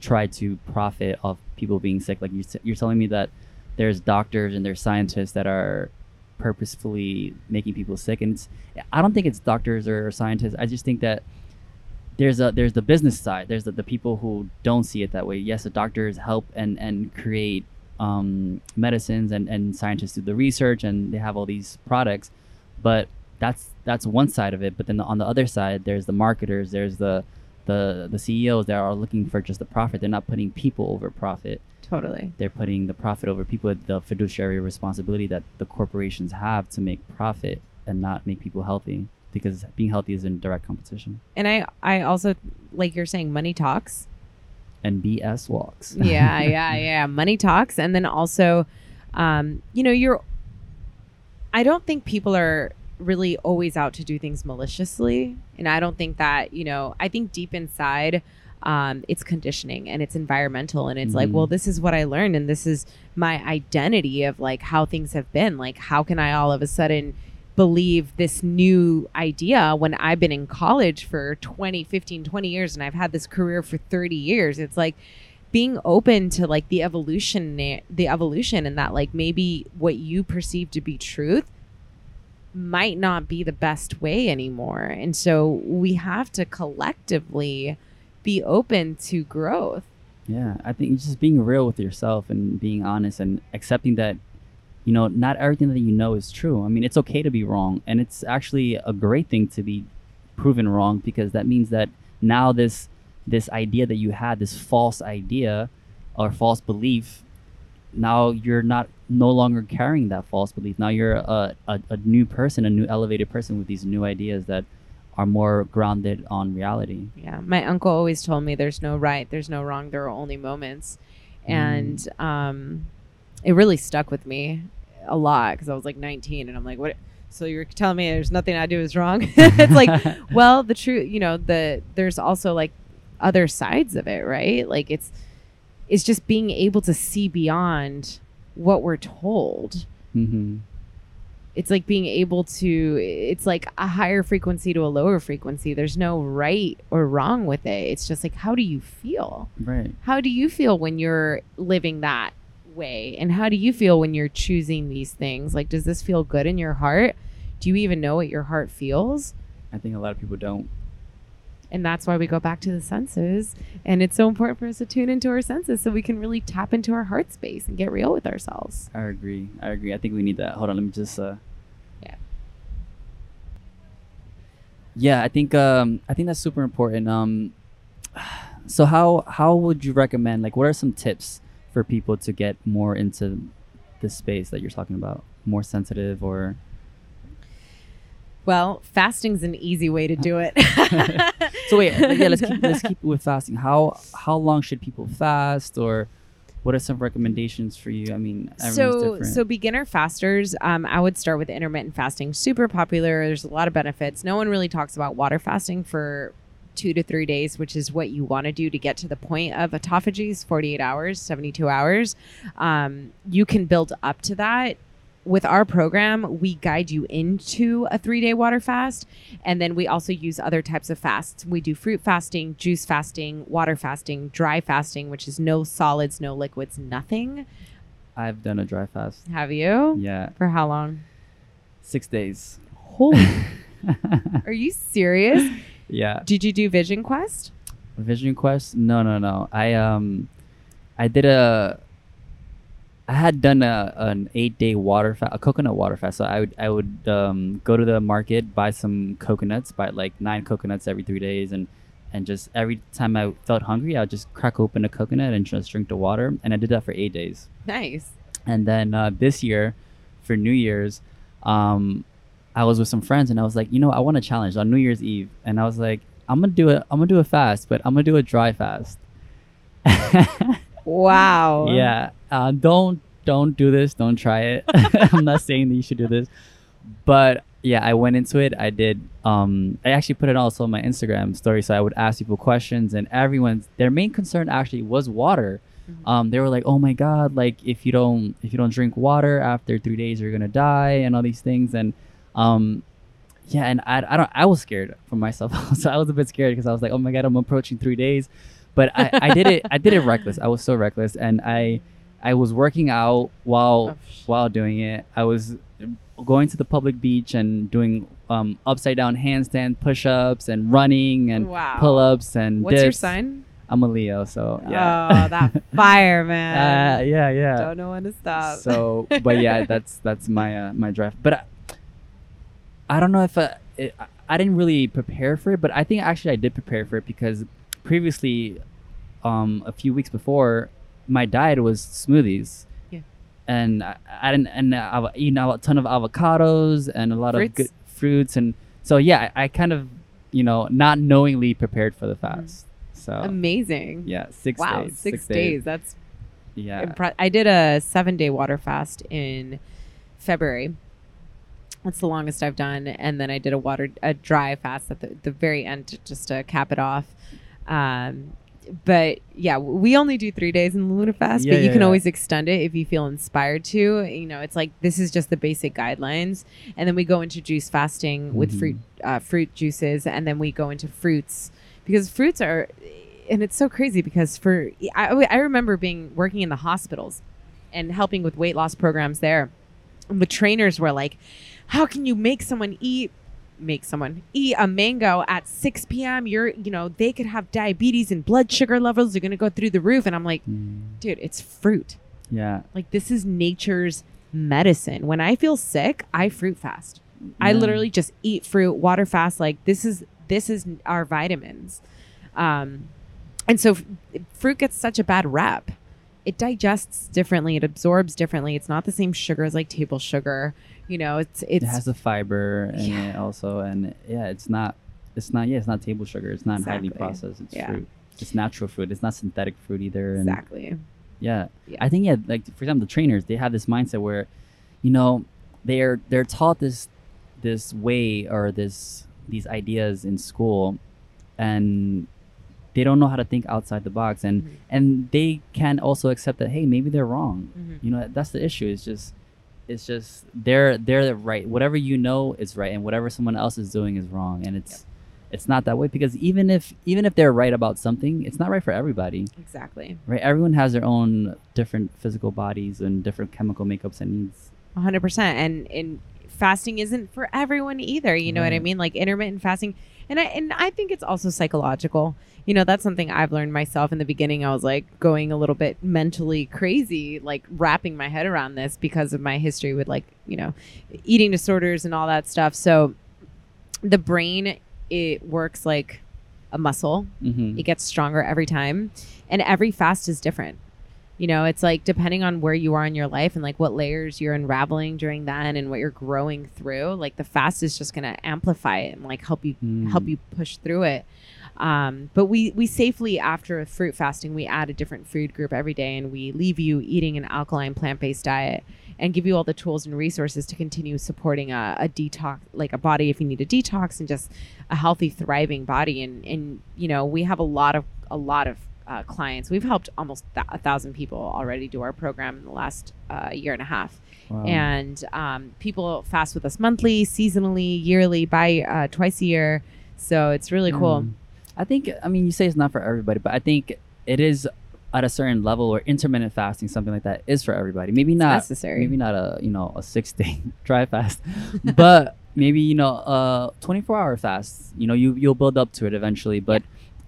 try to profit off people being sick. Like you, you're telling me that there's doctors and there's scientists that are purposefully making people sick, and it's I don't think it's doctors or scientists. I just think that there's a there's the business side. There's the, the people who don't see it that way. Yes, the doctors help and and create um, medicines and and scientists do the research and they have all these products, but that's that's one side of it. But then on the other side, there's the marketers. There's the the the CEOs that are looking for just the profit. They're not putting people over profit. Totally. They're putting the profit over people. The fiduciary responsibility that the corporations have to make profit and not make people healthy because being healthy is in direct competition. And I, I also, like you're saying, money talks. and BS walks. yeah, yeah, [LAUGHS] yeah. Money talks, and then also, um, you know, you're. I don't think people are really always out to do things maliciously, and I don't think that you know. I think deep inside, um, it's conditioning and it's environmental, and it's like, Mhm. well, this is what I learned, and this is my identity of like how things have been. Like, how can I all of a sudden believe this new idea when I've been in college for 20, 15, 20 years and I've had this career for 30 years. It's like being open to like the evolution the evolution and that like maybe what you perceive to be truth might not be the best way anymore. And so we have to collectively be open to growth. Yeah, I think just being real with yourself and being honest and accepting that, you know, not everything that you know is true. I mean, it's okay to be wrong, and it's actually a great thing to be proven wrong because that means that now this this idea that you had, this false idea or false belief, now you're not no longer carrying that false belief. Now you're a, a, a new person, a new elevated person with these new ideas that are more grounded on reality. Yeah. My uncle always told me there's no right, there's no wrong, there are only moments. And um, it really stuck with me a lot because I was like 19 and I'm like, what? So you're telling me there's nothing I do is wrong? [LAUGHS] it's like, [LAUGHS] well, the truth, you know, the there's also like other sides of it, right? Like it's it's just being able to see beyond what we're told. hmm It's like being able to it's like a higher frequency to a lower frequency. There's no right or wrong with it. It's just like how do you feel? Right. How do you feel when you're living that way? And how do you feel when you're choosing these things? Like does this feel good in your heart? Do you even know what your heart feels? I think a lot of people don't. And that's why we go back to the senses. And it's so important for us to tune into our senses so we can really tap into our heart space and get real with ourselves. I agree. I agree. I think we need that. Hold on, let me just uh Yeah. Yeah, I think um I think that's super important. Um [SIGHS] so how how would you recommend like what are some tips for people to get more into the space that you're talking about? More sensitive or Well, fasting's an easy way to do it. [LAUGHS] So wait, yeah, let's keep let's [LAUGHS] keep with fasting. How how long should people fast, or what are some recommendations for you? I mean, so so beginner fasters um, i would start with intermittent fasting super popular there's a lot of benefits no one really talks about water fasting for two to three days which is what you want to do to get to the point of autophagy is 48 hours 72 hours um, you can build up to that with our program we guide you into a three day water fast and then we also use other types of fasts we do fruit fasting juice fasting water fasting dry fasting which is no solids no liquids nothing I've done a dry fast. have you? Yeah, For how long? six days. Holy. [LAUGHS] Are you serious? Yeah, Did you do Vision Quest? Vision Quest. No, no, no. I um, I did a. I had done a an eight day water fast, a coconut water fast. So I would I would um go to the market, buy some coconuts, buy like nine coconuts every three days, and and just every time I felt hungry, I would just crack open a coconut and just drink the water. And I did that for eight days. Nice. And then uh, this year, for New Year's, um, I was with some friends and I was like, you know, I want a challenge on New Year's Eve, and I was like, I'm gonna do it. I'm gonna do a fast, but I'm gonna do a dry fast. [LAUGHS] Wow. yeah, uh, don't don't do this. Don't try it. [LAUGHS] I'm not saying that you should do this, but yeah, I went into it. I did. Um, I actually put it also on my Instagram story, so I would ask people questions, and everyone's their main concern actually was water. Mhm. Um, they were like, "Oh my God! Like if you don't if you don't drink water after three days, you're gonna die," and all these things. And um, yeah, and I, I don't I was scared for myself, [LAUGHS] so I was a bit scared because I was like, "Oh my God! I'm approaching three days," but I, I did it. I did it reckless. I was so reckless, and I I was working out while Oh, while doing it. I was going to the public beach and doing um, upside down handstand push-ups and running and Wow. pull-ups and What's your dips. sign? I'm a Leo, so yeah. Oh, that [LAUGHS] fire, Uh, man. yeah, yeah. Don't know when to stop. So, but yeah, that's that's my uh, my draft. But I, I don't know if uh, it, I- I didn't really prepare for it, but I think actually I did prepare for it because previously, um, a few weeks before, my diet was smoothies. Yeah. And I, I didn't, and I've eaten a ton of avocados and a lot Fruits. of good fruits, and so yeah, I, I kind of, you know, not knowingly prepared for the fast. So Amazing. yeah, six wow, days. six, days. That's Yeah. impre- I did a seven day water fast in February. That's the longest I've done, and then I did a water a dry fast at the, the very end to, just to cap it off. Um, but yeah, we only do three days in the Lunar Fast, Yeah, but you yeah, can yeah. always extend it if you feel inspired to. You know, it's like this is just the basic guidelines, and then we go into juice fasting with Mhm. fruit uh, fruit juices, and then we go into fruits because fruits are, and it's so crazy because for I, I remember being working in the hospitals and helping with weight loss programs there. The trainers were like, "How can you make someone eat?" make someone eat a mango at 6 p.m you're you know they could have diabetes and blood sugar levels. Are going to go through the roof. And i'm like Mm, dude it's fruit. Yeah. like this is nature's medicine. When i feel sick i fruit fast. I literally just eat fruit water fast. Like this is this is our vitamins. Um and so f- fruit gets such a bad rep it digests differently. It absorbs differently. It's not the same sugar as like table sugar you know it's it's it has the fiber in Yeah. it also, and yeah, it's not, it's not, yeah, it's not table sugar. It's not highly processed. It's Yeah. fruit. It's natural fruit. It's not synthetic fruit either. And exactly yeah. Yeah. I think yeah, like for example, the trainers they have this mindset where, you know, they're they're taught this this way or this these ideas in school, and they don't know how to think outside the box, and Mhm. and they can also accept that hey maybe they're wrong. Mhm. You know that's the issue. It's just it's just they're they're the right. Whatever you know is right, and whatever someone else is doing is wrong, and it's. It's not that way because even if even if they're right about something, it's not right for everybody. Exactly. Right? Everyone has their own different physical bodies and different chemical makeups and needs. 100% and and fasting isn't for everyone either. You know what i mean? Like intermittent fasting and i and i think it's also psychological. You know that's something i've learned myself in the beginning. I was like going a little bit mentally crazy like wrapping my head around this because of my history with like you know eating disorders and all that stuff. So the brain it works like a muscle. Mm-hmm. it gets stronger every time. And every fast is different You know, it's like depending on where you are in your life and like what layers you're unraveling during that and what you're growing through, like the fast is just going to amplify it and like help you help Mm. you push through it. Um, but we we safely after a fruit fasting we add a different food group every day and we leave you eating an alkaline plant based diet and give you all the tools and resources to continue supporting a, a detox like a body if you need a detox and just a healthy thriving body and and you know we have a lot of a lot of uh, clients we've helped almost th- a thousand people already do our program in the last uh, year and a half Wow. and um, people fast with us monthly seasonally yearly by uh, twice a year so it's really cool Mm. I think I mean you say it's not for everybody, but I think it is at a certain level or intermittent fasting, something like that, is for everybody. Maybe It's not necessary maybe not a you know a six day [LAUGHS] dry fast, but [LAUGHS] maybe you know a twenty four hour fast. You know you you'll build up to it eventually, but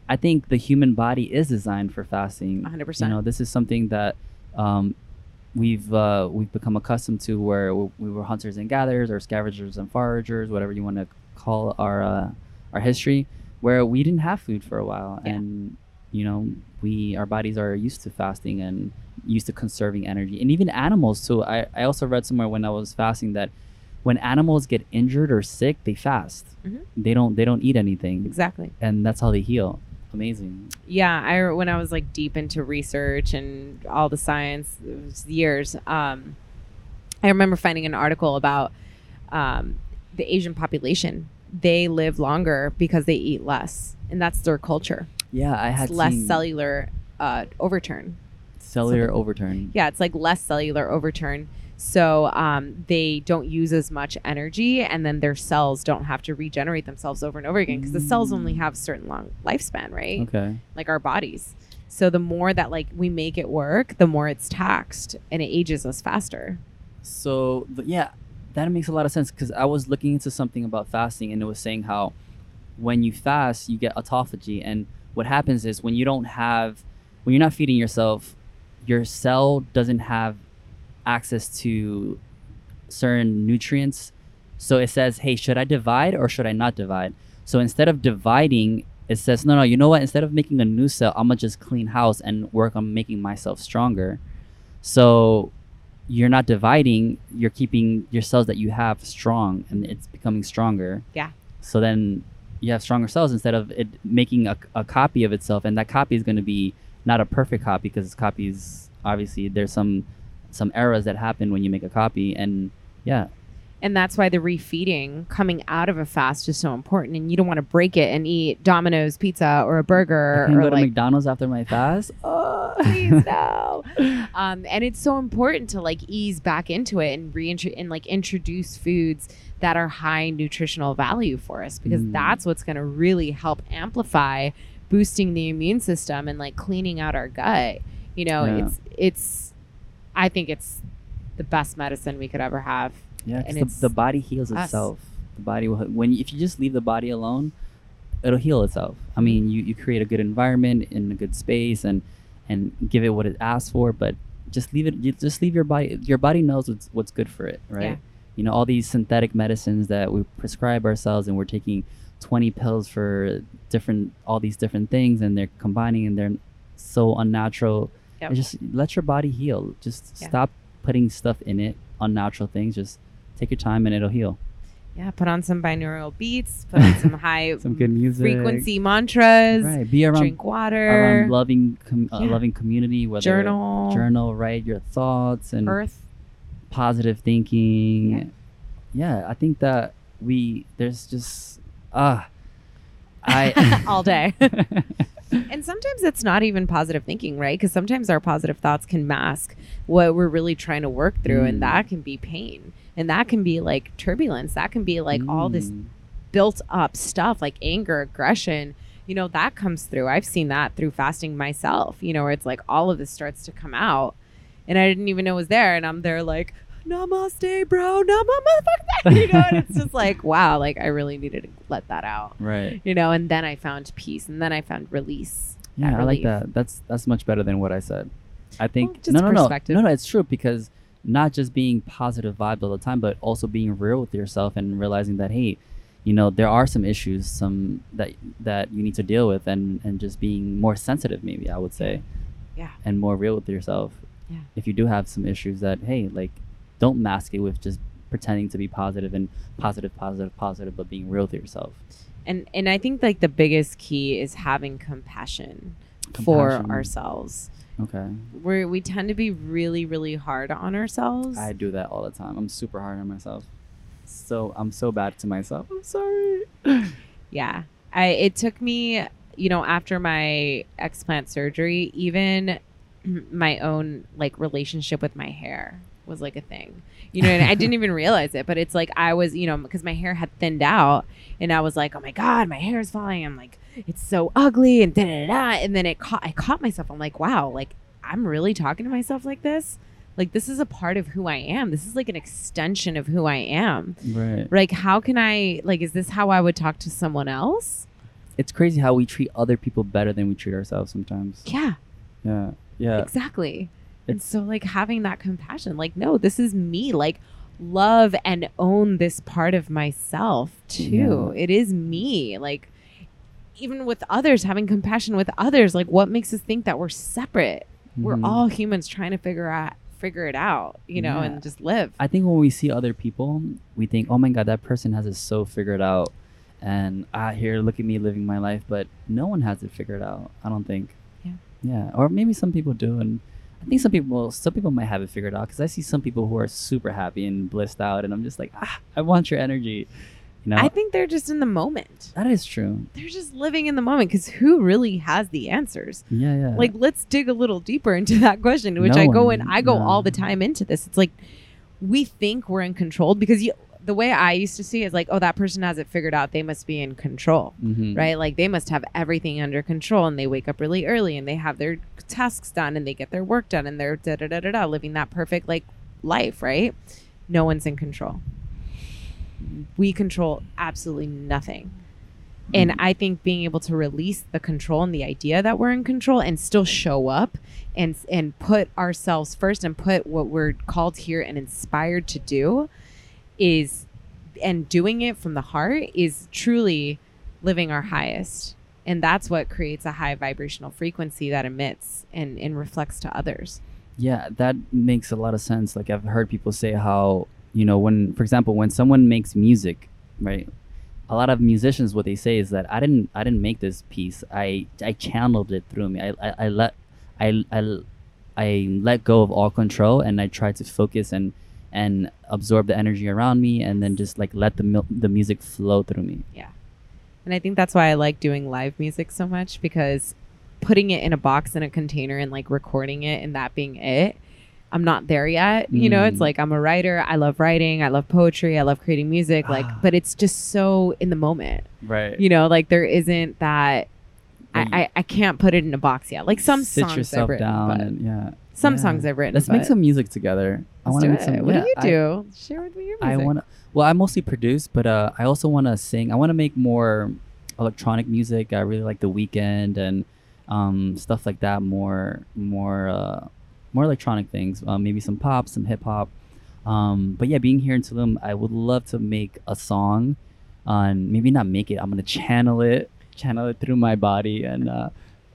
I think the human body is designed for fasting. 100% You know this is something that um, we've uh, we've become accustomed to, where we, we were hunters and gatherers, or scavengers and foragers, whatever you want to call our uh, our history, where we didn't have food for a while, Yeah. and you know we our bodies are used to fasting and used to conserving energy, and even animals too. I I also read somewhere when I was fasting that when animals get injured or sick, they fast. Mhm. They don't they don't eat anything, exactly and that's how they heal. Amazing. yeah i when i was like deep into research and all the science it was years um i remember finding an article about um the asian population they live longer because they eat less and that's their culture Yeah, I had it's less cellular uh overturn cellular something- overturn. yeah it's like less cellular overturn so um, they don't use as much energy and then their cells don't have to regenerate themselves over and over again because the cells only have a certain long lifespan right Okay. like our bodies. So the more that like we make it work, the more it's taxed and it ages us faster. So yeah, that makes a lot of sense because I was looking into something about fasting and it was saying how when you fast you get autophagy and what happens is when you don't have when you're not feeding yourself, your cell doesn't have access to certain nutrients. So it says, hey, should I divide or should I not divide? So instead of dividing, it says, no, no, you know what? Instead of making a new cell, I'm gonna just clean house and work on making myself stronger. So you're not dividing, you're keeping your cells that you have strong and it's becoming stronger. Yeah. So then you have stronger cells instead of it making a, a copy of itself. And that copy is going to be not a perfect copy because it's copies, obviously, there's some some errors that happen when you make a copy. And yeah, And that's why the refeeding coming out of a fast is so important. And you don't want to break it and eat Domino's pizza or a burger can or go to like McDonald's after my fast. [LAUGHS] Oh, please no. [LAUGHS] Um, and it's so important to like ease back into it and reintro and like introduce foods that are high nutritional value for us because Mm. that's what's going to really help amplify boosting the immune system and like cleaning out our gut. You know, Yeah. it's it's I think it's the best medicine we could ever have. Yeah, And the, it's the body heals us. itself. The body will when if you just leave the body alone, it'll heal itself. I mean, you, you create a good environment in a good space and and give it what it asks for, but just leave it. You just leave your body. Your body knows what's what's good for it, right? Yeah. You know, all these synthetic medicines that we prescribe ourselves, and we're taking twenty pills for different all these different things, and they're combining, and they're so unnatural. Yep. Just let your body heal. Just Yeah. stop putting stuff in it, unnatural things. Just take your time and it'll heal. Yeah, put on some binaural beats, put on some high [LAUGHS] Some good music. frequency mantras, Right. Be around drink water, around loving com- uh, loving community, whether journal, journal, right? Your thoughts and earth. positive thinking. Yeah. I think that we there's just ah I [LAUGHS] all day. [LAUGHS] [LAUGHS] and sometimes it's not even positive thinking, right? Because sometimes our positive thoughts can mask what we're really trying to work through, Mm. and that can be pain, and that can be like turbulence, that can be like all this Mm. built up stuff, like anger, aggression. You know, that comes through. I've seen that through fasting myself. You know, where it's like all of this starts to come out, and I didn't even know it was there, and I'm there like. Namaste, bro. Namaste. Bro. Namaste. Fuck that. [LAUGHS] You know, and it's just like, wow, like I really needed to let that out Right. you know and then i found peace and then i found release Yeah, I like that. That's that's much better than what I said. I think Well, no, no, no, perspective. no, no. It's true because not just being positive vibes all the time, but also being real with yourself and realizing that hey, you know, there are some issues, some that that you need to deal with, and and just being more sensitive. Maybe I would say. Yeah. and more real with yourself. Yeah. If you do have some issues that hey, like don't mask it with just pretending to be positive and positive, positive, positive, but being real to yourself. And and I think like the biggest key is having compassion, for ourselves. Okay. We're we tend to be really really hard on ourselves. I do that all the time. I'm super hard on myself. So I'm so bad to myself. I'm sorry. [LAUGHS] Yeah. I it took me, you know, after my explant surgery, even [CLEARS THROAT] my own like relationship with my hair was like a thing. You know, and I didn't [LAUGHS] even realize it, but it's like I was, you know, because my hair had thinned out and I was like, "Oh my god, my hair is falling." I'm like, "It's so ugly." And da da da. And then it caught I caught myself. I'm like, "Wow, like I'm really talking to myself like this?" Like this is a part of who I am. This is like an extension of who I am. Right. Like how can I like is this how I would talk to someone else? It's crazy how we treat other people better than we treat ourselves sometimes. Yeah, Yeah. Yeah. exactly. And so like having that compassion, like no, this is me. Like love and own this part of myself too. Yeah. It is me. Like even with others, having compassion with others, like what makes us think that we're separate? We're Mhm. all humans trying to figure out figure it out, you know, Yeah. and just live. I think when we see other people, we think, "Oh my God, that person has it so figured out," and ah, here, look at me living my life. But no one has it figured out. I don't think. Yeah. Yeah. Or maybe some people do, and I think some people, some people might have it figured out because I see some people who are super happy and blissed out, and I'm just like, ah, I want your energy. You know. I think they're just in the moment. that is true. They're just living in the moment because who really has the answers? Yeah. Yeah. like let's dig a little deeper into that question which No i go one- in i go no. all the time into this it's like we think we're in control because you the way i used to see it is like oh that person has it figured out. They must be in control Mhm. right? Like they must have everything under control and they wake up really early and they have their tasks done and they get their work done and they're da da da da da living that perfect like life right? No one's in control. We control absolutely nothing. And Mhm. I think being able to release the control and the idea that we're in control and still show up and and put ourselves first and put what we're called here and inspired to do is and doing it from the heart is truly living our highest. And that's what creates a high vibrational frequency that emits and, and reflects to others. Yeah, that makes a lot of sense. Like I've heard people say how, you know, when for example, when someone makes music, right? A lot of musicians what they say is that I didn't I didn't make this piece. I I channeled it through me. I I, I let I, I I let go of all control and I tried to focus and and absorb the energy around me and then just like let the mil- the music flow through me. Yeah. And I think that's why I like doing live music so much because putting it in a box in a container and like recording it and that being it, I'm not there yet. You know, it's Mm. like I'm a writer. I love writing. I love poetry. I love creating music. Like, Ah. but it's just so in the moment. Right. You know, like there isn't that. I, I, I can't put it in a box yet. Like some sit songs yourself written, down but and yeah. Some Yeah. songs I've written. Let's make some music together. I want to do make it. some. What yeah, do you I- do? Share with me your music. I want to. Well, I mostly produce, but uh, I also want to sing. I want to make more electronic music. I really like The Weeknd and um, stuff like that. More, more, uh, more electronic things. Uh, maybe some pop, some hip hop. Um, but yeah, being here in Tulum, I would love to make a song. On maybe not make it. I'm gonna channel it, channel it through my body, and uh,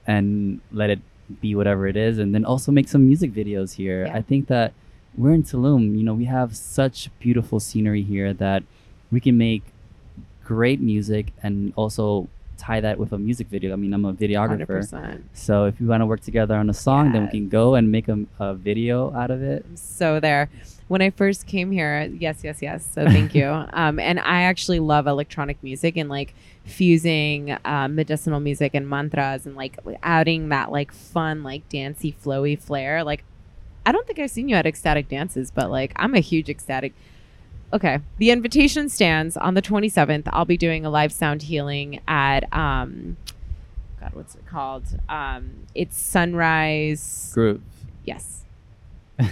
and let it be whatever it is, and then also make some music videos here. Yeah. I think that we're in Tulum. You know, we have such beautiful scenery here that we can make great music and also tie that with a music video. I mean, I'm a videographer. 100%. So if we want to work together on a song, then we can go and make a, a video out of it. So there. When I first came here, yes, yes, yes. So thank you. [LAUGHS] Um, and I actually love electronic music and like fusing um, medicinal music and mantras and like adding that like fun, like dancey, flowy flair. Like, I don't think I've seen you at ecstatic dances, but like I'm a huge ecstatic. Okay, the invitation stands on the 27th. I'll be doing a live sound healing at um, God, what's it called? Um, it's Sunrise. Groove. Yes.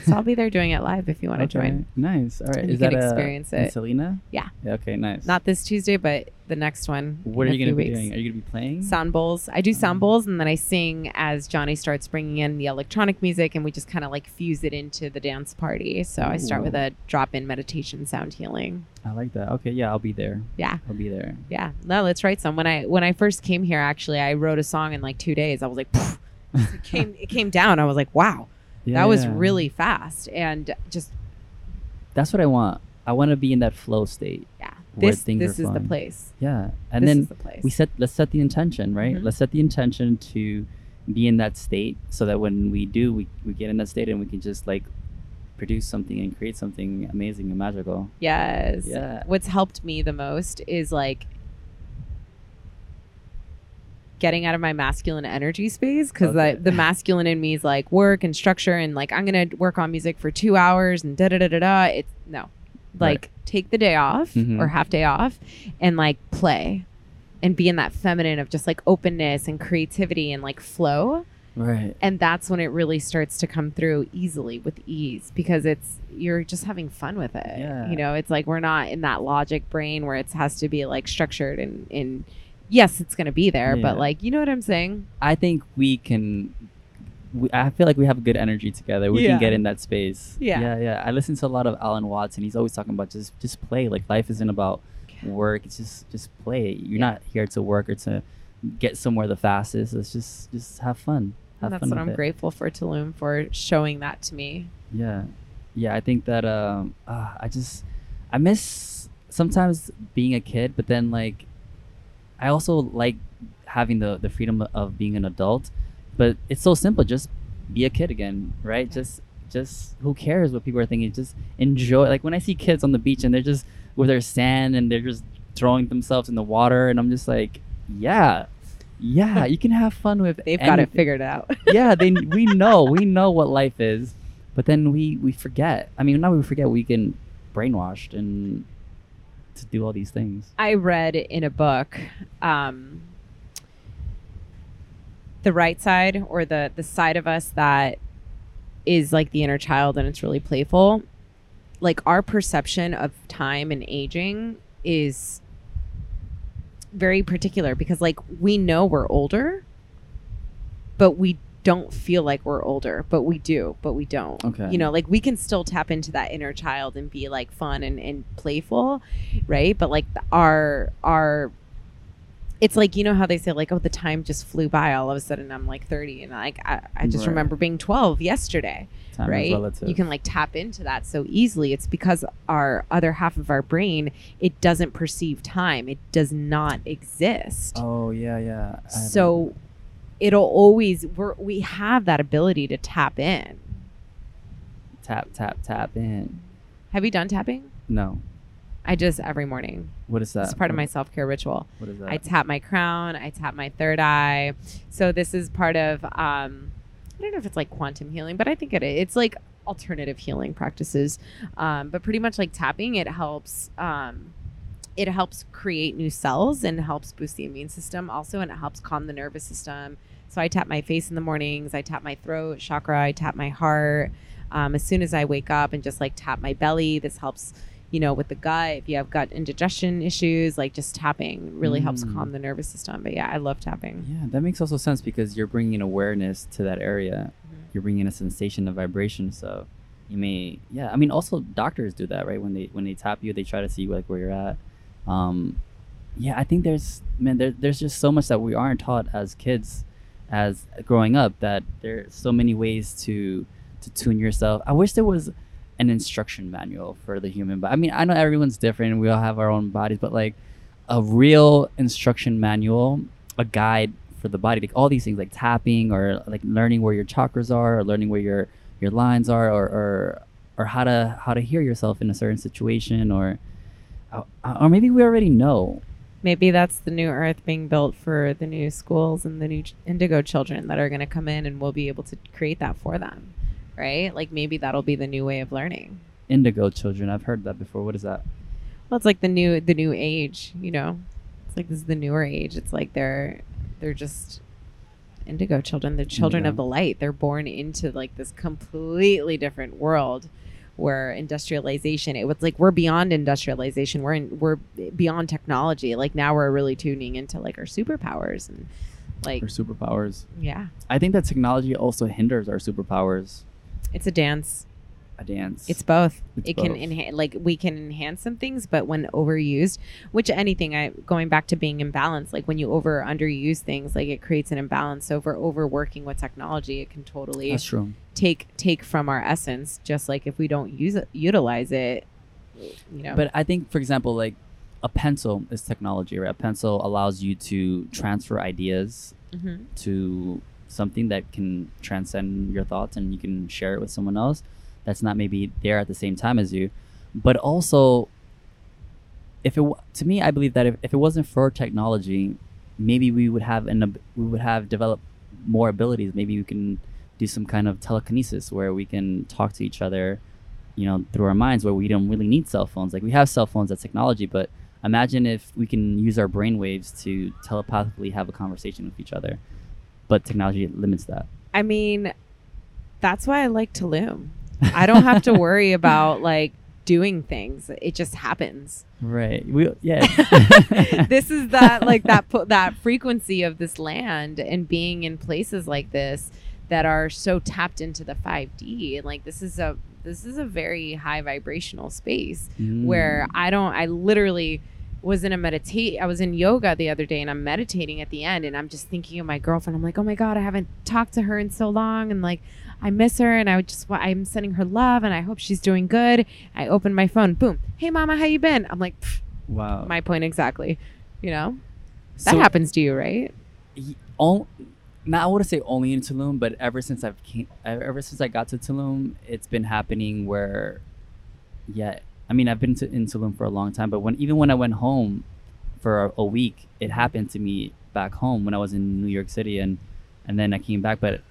So I'll be there doing it live if you want to join. Nice. All right. And Is you can that uh, experience in it. Selena? Yeah. Okay. Nice. Not this Tuesday, but the next one. What are you gonna be weeks. doing? Are you gonna be playing? Sound bowls. I do sound Um, bowls, and then I sing as Johnny starts bringing in the electronic music, and we just kind of like fuse it into the dance party. So I start with a drop-in meditation sound healing. I like that. Okay. Yeah, I'll be there. Yeah, I'll be there. yeah. No, let's write some. When I when I first came here, actually, I wrote a song in like two days. I was like, [LAUGHS] it came it came down. I was like, wow, Yeah, that was really fast, and just That's what I want. I want to be in that flow state. yeah, Where this things this is the place. Yeah, and this then the place. we set let's set the intention right Mhm. let's set the intention to be in that state so that when we do we, we get in that state and we can just like produce something and create something amazing and magical Yes. Yeah. What's helped me the most is like getting out of my masculine energy space because Okay. the, the masculine in me is like work and structure and like I'm gonna work on music for two hours and da da da da da. It's no, like take the day off Mhm. or half day off and like play and be in that feminine of just like openness and creativity and like flow right and that's when it really starts to come through easily with ease because it's you're just having fun with it Yeah. you know it's like we're not in that logic brain where it has to be like structured and and yes it's going to be there Yeah. but like you know what i'm saying i think we can we, i feel like we have good energy together we Yeah. can get in that space Yeah. yeah yeah i listen to a lot of alan watts and he's always talking about just just play like life isn't about work it's just just play you're Yeah. not here to work or to get somewhere the fastest it's just just have fun have and that's fun what i'm it. grateful for tulum for showing that to me Yeah, yeah. I think that um, uh, I just I miss sometimes being a kid, but then like I also like having the the freedom of being an adult. But it's so simple. Just be a kid again, right? Just just who cares what people are thinking? Just enjoy. Like when I see kids on the beach and they're just with their sand and they're just throwing themselves in the water, and I'm just like, yeah. Yeah, you can have fun with. [LAUGHS] they've got it figured out [LAUGHS] yeah, they [LAUGHS] we know we know what life is, but then we we forget. I mean, not we forget. We get brainwashed and to do all these things. I read in a book um, the right side or the the side of us that is like the inner child and it's really playful. Like our perception of time and aging is very particular because like we know we're older, but we don't feel like we're older, but we do, but we don't. Okay. You know, like we can still tap into that inner child and be like fun and, and playful, right? But like our our it's like you know how they say like oh the time just flew by all of a sudden I'm like 30 and like I, I just Right. remember being 12 yesterday Time right relative. you can like tap into that so easily it's because our other half of our brain it doesn't perceive time it does not exist Oh yeah, yeah. So it'll always we're, we have that ability to tap in tap tap tap in. have you done tapping No, i just every morning what is that? it's part of my self-care ritual What is that? I tap my crown. I tap my third eye. So this is part of um, I don't know if it's like quantum healing, but I think it it's like alternative healing practices. Um, but pretty much like tapping, it helps. Um, it helps create new cells and helps boost the immune system also, and it helps calm the nervous system. So I tap my face in the mornings. I tap my throat chakra. I tap my heart. Um, as soon as I wake up and just like tap my belly, this helps you know, with the gut, if you have gut indigestion issues, like just tapping really helps Mm. calm the nervous system. But yeah, I love tapping. yeah, that makes also sense because you're bringing awareness to that area. Mhm. You're bringing a sensation of vibration. So you may, yeah. I mean, also doctors do that, right? When they when they tap you, they try to see like where you're at. Um, yeah, I think there's man, there, there's just so much that we aren't taught as kids, as growing up. That there's so many ways to to tune yourself. I wish there was an instruction manual for the human body. I mean, I know everyone's different. We all have our own bodies, but like a real instruction manual, a guide for the body, like all these things, like tapping or like learning where your chakras are, or learning where your your lines are, or or, or how to how to hear yourself in a certain situation, or or maybe we already know. Maybe that's the new earth being built for the new schools and the new ch- indigo children that are going to come in and we'll be able to create that for them. Right? Like maybe that'll be the new way of learning. Indigo children, I've heard that before. What is that? Well, it's like the new the new age, you know. It's like this is the newer age. It's like they're they're just indigo children. They're children of the light. They're born into like this completely different world where industrialization it was like we're beyond industrialization. We're in we're beyond technology. Like now we're really tuning into like our superpowers and like our superpowers? yeah. I think that technology also hinders our superpowers. It's a dance. A dance. It's both. It's it can enhance, like we can enhance some things, but when overused, which anything, I going back to being imbalanced, like when you over underuse things, like it creates an imbalance. So if we're overworking with technology, it can totally take take from our essence. Just like if we don't use it, utilize it, you know. But I think, for example, like a pencil is technology, right? A pencil allows you to transfer ideas Mhm. to something that can transcend your thoughts and you can share it with someone else that's not maybe there at the same time as you. But also, if it to me, I believe that if, if it wasn't for technology, maybe we would have an we would have developed more abilities. Maybe we can do some kind of telekinesis where we can talk to each other, you know, through our minds, where we don't really need cell phones. Like we have cell phones, that's technology, but imagine if we can use our brain waves to telepathically have a conversation with each other but technology limits that I mean, that's why I like Tulum. I don't have to worry about like doing things; it just happens. right. We yeah. [LAUGHS] This is that [LAUGHS] like that po- that frequency of this land and being in places like this that are so tapped into the 5D and like this is a this is a very high vibrational space where Mm. I don't I literally was in a meditate I was in yoga the other day and I'm meditating at the end and I'm just thinking of my girlfriend. I'm like oh my god I haven't talked to her in so long. And like I miss her and I would just I'm sending her love and I hope she's doing good I open my phone boom hey mama how you been I'm like wow my point exactly. You know, that So, happens to you, right? all, not I wouldn't say only in Tulum, but ever since I've came, ever since I got to Tulum, it's been happening where, yeah, I mean I've been to, in Tulum for a long time, but when even when I went home for a, a week, it happened to me back home when I was in New York City, and and then I came back. But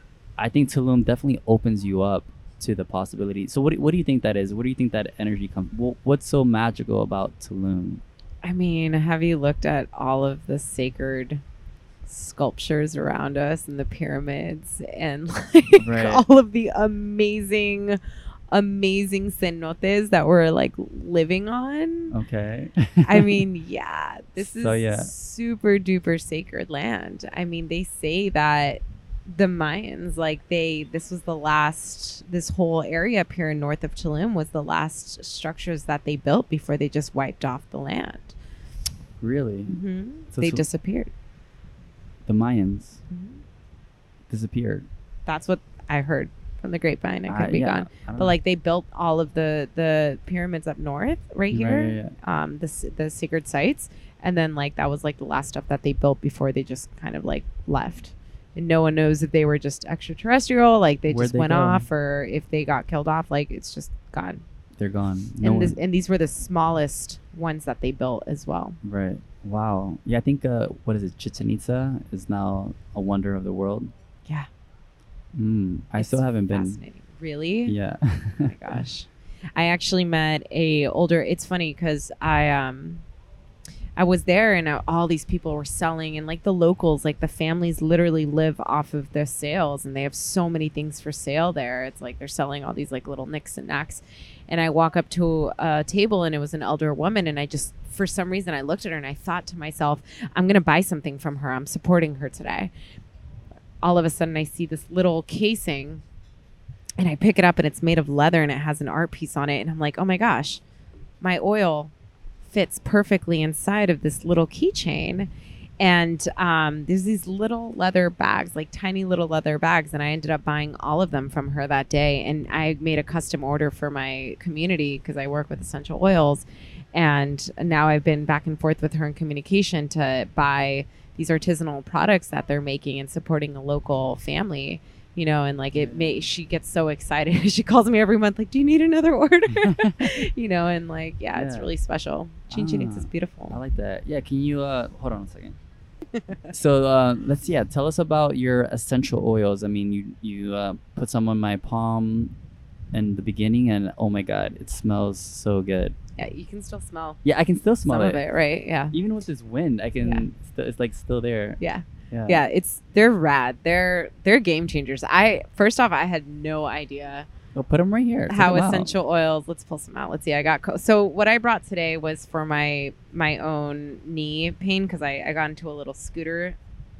I think Tulum definitely opens you up to the possibility. So what do, what do you think that is? What do you think that energy comes? Wh- what's so magical about Tulum? I mean, have you looked at all of the sacred sculptures around us and the pyramids and [LAUGHS] like Right. all of the amazing, amazing cenotes that we're like living on? Okay. I [LAUGHS] mean, yeah, this is So, yeah. super duper sacred land. I mean, they say that the Mayans, like they, this was the last, this whole area up here in north of Tulum was the last structures that they built before they just wiped off the land. really, hmm So they it's- disappeared. the Mayans Mhm. disappeared. That's what I heard from the grapevine. It could Uh, be yeah, gone. But like they built all of the the pyramids up north, right here. yeah, yeah. um the the sacred sites and then like that was like the last stuff that they built before they just kind of like left and no one knows if they were just extraterrestrial like they Where'd just they went go? off or if they got killed off like it's just gone they're gone. No and this, and these were the smallest ones that they built as well right. Wow. Yeah, I think uh, what is it? Chichen Itza is now a wonder of the world. yeah Mm, I it's still haven't been. really Yeah. oh my gosh [LAUGHS] i actually met a older it's funny because i um I was there and uh, all these people were selling and like the locals, like the families literally live off of their sales and they have so many things for sale there. It's like they're selling all these like little nicks and knacks. And I walk up to a table and it was an elder woman and I just for some reason I looked at her and I thought to myself, I'm going to buy something from her. I'm supporting her today. All of a sudden I see this little casing and I pick it up and it's made of leather and it has an art piece on it and I'm like, "Oh my gosh. My oil fits perfectly inside of this little keychain. And um, there's these little leather bags, like tiny little leather bags. And I ended up buying all of them from her that day. And I made a custom order for my community because I work with essential oils. And now I've been back and forth with her in communication to buy these artisanal products that they're making and supporting a local family you know and like it may she gets so excited [LAUGHS] she calls me every month like do you need another order [LAUGHS] you know and like yeah, it's really special Chichen Ah, is beautiful I like that. Yeah. Can you uh hold on a second? so uh, let's yeah, tell us about your essential oils. I mean, you you uh, put some on my palm in the beginning, and oh my god, it smells so good. yeah you can still smell Yeah, I can still smell some it. of it right yeah Even with this wind, I can. St- it's like still there. yeah Yeah. yeah it's they're rad they're they're game changers i first off i had no idea Well, put them right here. How how 'em out. essential oils let's pull some out let's see i got co- so what i brought today was for my my own knee pain because I, I got into a little scooter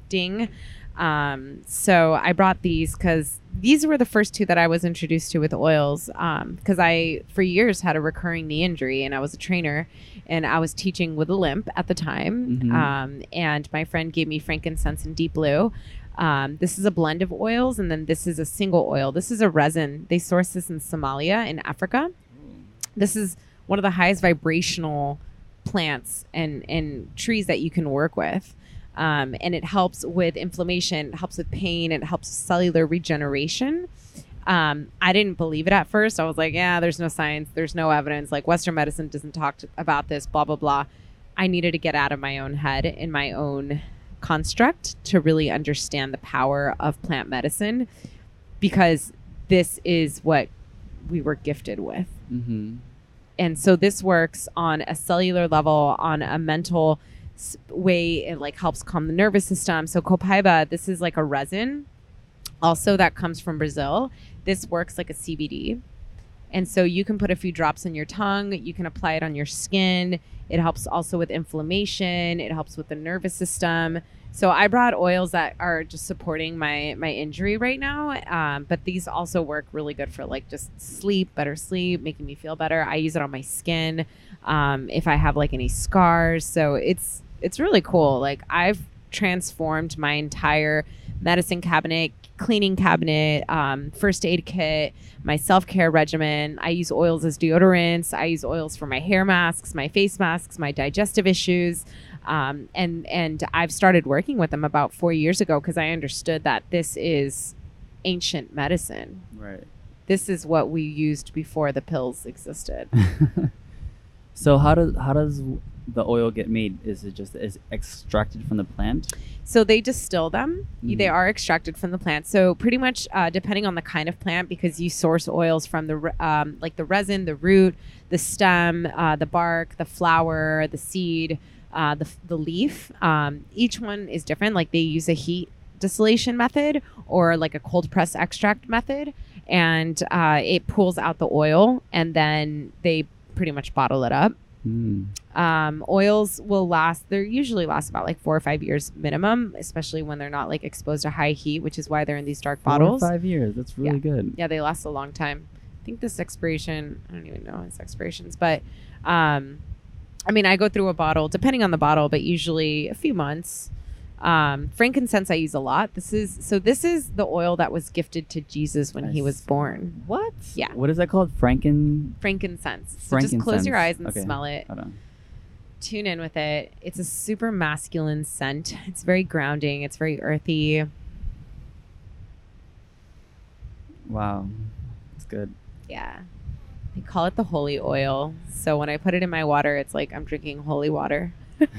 ding um so i brought these because these were the first two that I was introduced to with oils Um, because I, for years, had a recurring knee injury and I was a trainer and I was teaching with a limp at the time. Mhm. Um, and my friend gave me frankincense and deep blue. Um, this is a blend of oils, and then this is a single oil. This is a resin. They source this in Somalia in Africa. This is one of the highest vibrational plants and, and trees that you can work with. Um, and it helps with inflammation, it helps with pain, it helps cellular regeneration. Um, I didn't believe it at first. I was like, yeah, there's no science, there's no evidence. Like Western medicine doesn't talk to, about this, blah, blah, blah. I needed to get out of my own head in my own construct to really understand the power of plant medicine because this is what we were gifted with. Mm-hmm. and so this works on a cellular level on a mental way it like helps calm the nervous system. So copaiba this is like a resin. Also that comes from brazil. This works like a cbd and so you can put a few drops in your tongue you can apply it on your skin. It helps also with inflammation it helps with the nervous system. So i brought oils that are just supporting my my injury right now um, but these also work really good for like just sleep better sleep making me feel better. I use it on my skin um, if i have like any scars. So it's it's really cool. Like i've transformed my entire medicine cabinet cleaning cabinet um, first aid kit my self-care regimen. I use oils as deodorants. I use oils for my hair masks my face masks my digestive issues. Um, and and i've started working with them about four years ago because i understood that this is ancient medicine. Right. this is what we used before the pills existed. [LAUGHS] So how does how does the oil get made? Is it just is extracted from the plant? So they distill them. They Mhm. are extracted from the plant. So pretty much, uh, depending on the kind of plant, because you source oils from the um, like the resin, the root, the stem, uh, the bark, the flower, the seed, uh, the the leaf. Um, each one is different. Like they use a heat distillation method or like a cold press extract method, and uh, it pulls out the oil, and then they pretty much bottle it up Mm. um, oils will last they're usually last about like four or five years minimum especially when they're not like exposed to high heat which is why they're in these dark Four or bottles five years. That's really good. yeah they last a long time i think this expiration i don't even know its expirations but um, i mean i go through a bottle depending on the bottle but usually a few months um, frankincense i use a lot this is so this is the oil that was gifted to jesus when I he was born What? Yeah. What is that called? Franken. frankincense so just close your eyes and Okay. smell it Hold on. tune in with it. It's a super masculine scent. It's very grounding. It's very earthy. Wow. It's good. Yeah. They call it the holy oil. So when I put it in my water, it's like I'm drinking holy water. [LAUGHS]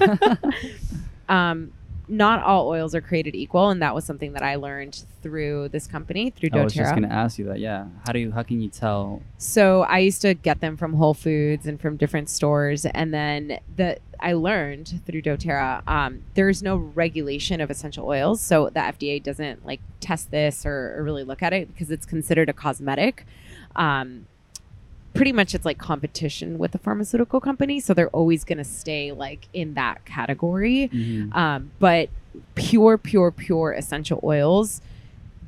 [LAUGHS] um, not all oils are created equal, and that was something that I learned through this company, through DoTerra. I was just gonna ask you that. Yeah. How do you? How can you tell? So I used to get them from Whole Foods and from different stores, and then the I learned through DoTerra. Um, there's no regulation of essential oils, so the FDA doesn't like test this or, or really look at it because it's considered a cosmetic. Um, pretty much, it's like competition with the pharmaceutical company, so they're always going to stay like in that category. Mhm. Um, but pure, pure, pure essential oils,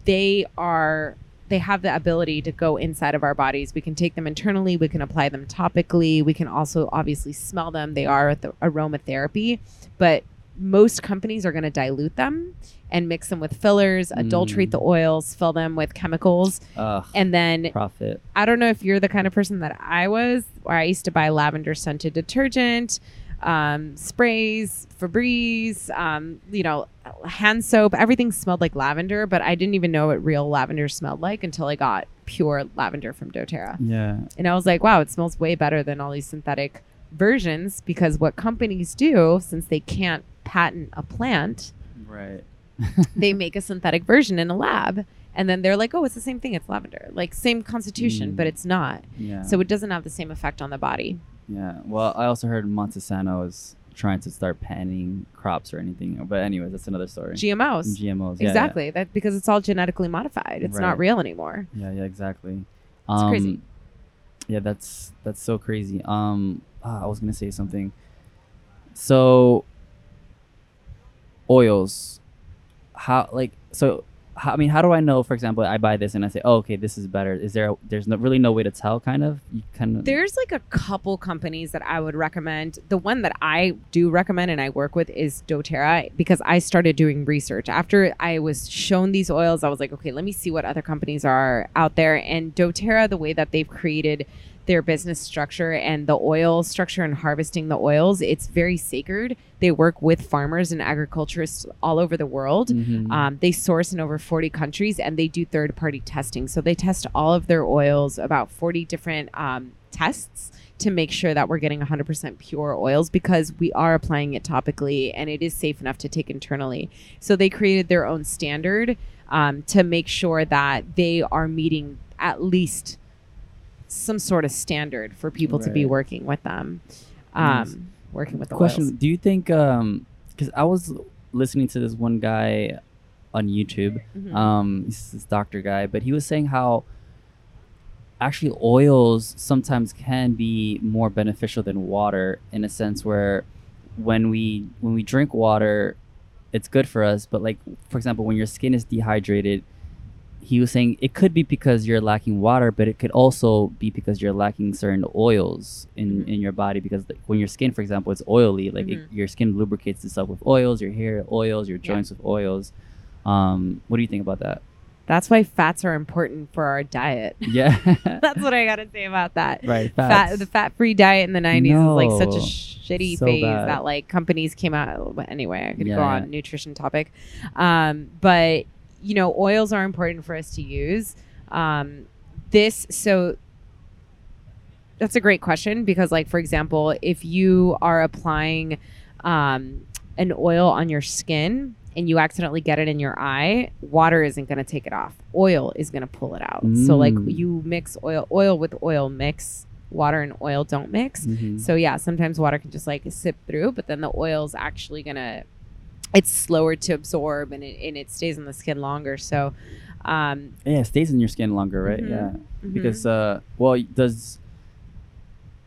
they are they have the ability to go inside of our bodies. We can take them internally. We can apply them topically. We can also obviously smell them. They are the aromatherapy, but most companies are going to dilute them and mix them with fillers, adulterate Mm. the oils, fill them with chemicals, Ugh. and then Profit. I don't know if you're the kind of person that I was, where I used to buy lavender scented detergent, um, sprays, Febreze, um, you know, hand soap. Everything smelled like lavender, but I didn't even know what real lavender smelled like until I got pure lavender from DoTerra. Yeah. And I was like, wow, it smells way better than all these synthetic versions because what companies do, since they can't patent a plant, Right. [LAUGHS] they make a synthetic version in a lab. And then they're like, oh, it's the same thing. It's lavender. Like, same constitution, Mm. but it's not. Yeah. So it doesn't have the same effect on the body. Yeah. Well, I also heard Monsanto is trying to start patenting crops or anything. But anyways, that's another story. GMOs. GMOs. Yeah, exactly. That because it's all genetically modified. It's Right. not real anymore. Yeah. Yeah. yeah exactly. It's crazy. Yeah, that's that's so crazy. Um, ah, I was gonna say something. So, oils, how like so how, I mean, how do I know? For example, I buy this and I say, "Oh, okay, this is better." Is there? There's no, really no way to tell. Kind of. You kind of. There's like a couple companies that I would recommend. The one that I do recommend and I work with is doTERRA because I started doing research. After I was shown these oils, I was like, okay, let me see what other companies are out there. And doTERRA, the way that they've created their business structure and the oil structure and harvesting the oils, it's very sacred. They work with farmers and agriculturists all over the world. Mhm. Um, they source in over 40 countries and they do third party testing. So they test all of their oils, about 40 different um, tests to make sure that we're getting 100% pure oils because we are applying it topically and it is safe enough to take internally. So they created their own standard um, to make sure that they are meeting at least some sort of standard for people to be working with them. Nice. Um, working with the question oils. do you think um because i was listening to this one guy on youtube Mhm. um this doctor guy but he was saying how actually oils sometimes can be more beneficial than water in a sense where when we when we drink water it's good for us but like for example when your skin is dehydrated he was saying it could be because you're lacking water but it could also be because you're lacking certain oils in Mhm. in your body because like, when your skin for example it's oily like it, Mhm. your skin lubricates itself with oils your hair oils your Yeah. joints with oils um what do you think about that That's why fats are important for our diet. [LAUGHS] yeah [LAUGHS] That's what I gotta say about that. right Fat, the fat-free diet in the '90s is like such a shitty So phase bad. that like companies came out. Anyway, I could Yeah, go yeah. on nutrition topic, um, but you know, oils are important for us to use. Um, this so that's a great question because, like, for example, if you are applying um, an oil on your skin and you accidentally get it in your eye, water isn't going to take it off. Oil is going to pull it out. So, like, Mm. you mix oil, oil with oil mix. Water and oil don't mix. Mhm. So yeah, sometimes water can just like sip through, but then the oil's actually gonna it's slower to absorb and it, and it stays in the skin longer. So um yeah it stays in your skin longer right Mhm. yeah mhm. because uh well does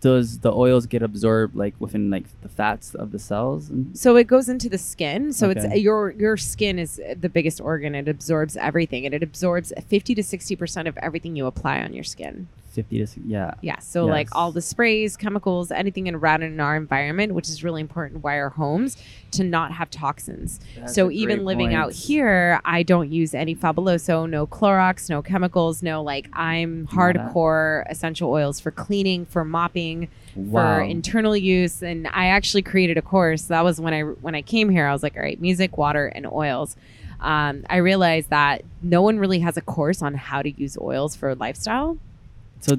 does the oils get absorbed like within like the fats of the cells so it goes into the skin. So Okay. it's your your skin is the biggest organ. It absorbs everything and it absorbs 50 to 60% of everything you apply on your skin. 50 to yeah Yeah. So like all the sprays, chemicals, anything around in our environment, which is really important why our homes to not have toxins. That's so even living out here, I don't use any fabuloso, no Clorox, no chemicals, no like I'm hardcore essential oils for cleaning, for mopping, wow for internal use. And I actually created a course. That was when I when I came here. I was like, all right, music, water, and oils. Um, I realized that no one really has a course on how to use oils for lifestyle. So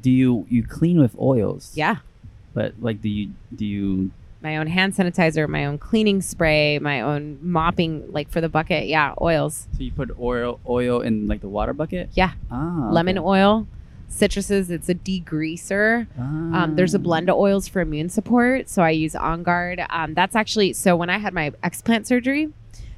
do you you clean with oils Yeah. but like do you do you My own hand sanitizer, my own cleaning spray, my own mopping, like for the bucket. Yeah, oils. so you put oil oil in like the water bucket Yeah. ah lemon okay. oil, citruses. It's a degreaser. Um, there's a Ah. blend of oils for immune support. So I use On Guard. Um, that's actually so when I had my explant surgery,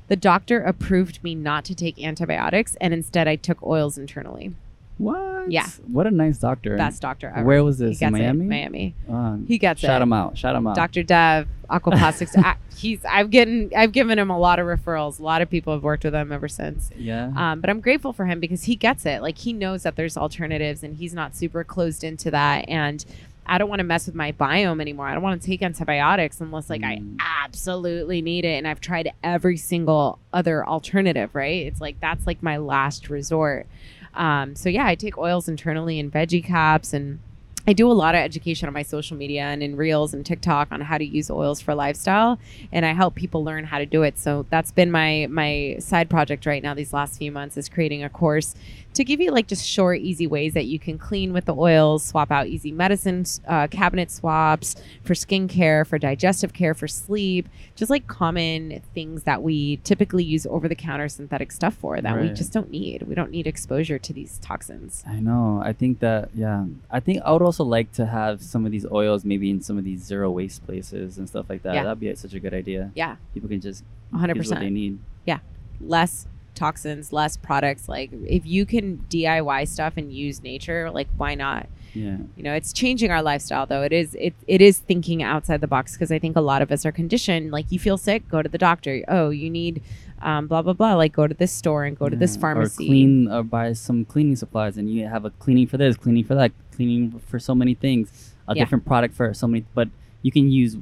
the doctor approved me not to take antibiotics and instead I took oils internally. What Yeah. what a nice doctor Best doctor ever. where was this in miami it. Miami. Um, He gets shout it. Shout him out shout him out Dr. Dev, Aquaplastics. [LAUGHS] I- he's I've getting I've given him a lot of referrals. A lot of people have worked with him ever since. yeah Um, but I'm grateful for him because he gets it. Like he knows that there's alternatives and he's not super closed into that. And I don't want to mess with my biome anymore. I don't want to take antibiotics unless like Mm. I absolutely need it. And I've tried every single other alternative, right? It's like that's like my last resort. Um, so yeah, I take oils internally and veggie caps and I do a lot of education on my social media and in Reels and TikTok on how to use oils for lifestyle, and I help people learn how to do it. So that's been my my side project right now. These last few months is creating a course to give you like just short, easy ways that you can clean with the oils, swap out easy medicines, uh, cabinet swaps for skincare, for digestive care, for sleep, just like common things that we typically use over the counter synthetic stuff for that we just don't need. We don't need exposure to these toxins. I know. I think that yeah. I think I would also like to have some of these oils maybe in some of these zero waste places and stuff like that. Yeah. That'd be such a good idea. Yeah. People can just 100%. use what they need. Yeah. Less toxins, less products. Like if you can DIY stuff and use nature, like why not? Yeah. You know, it's changing our lifestyle though. It is it it is thinking outside the box because I think a lot of us are conditioned like you feel sick, go to the doctor. Oh, you need um, blah blah blah. Like go to this store and go to this Yeah, pharmacy. or clean or buy some cleaning supplies and you have a cleaning for this cleaning for that cleaning for so many things a Yeah. different product for so many but you can use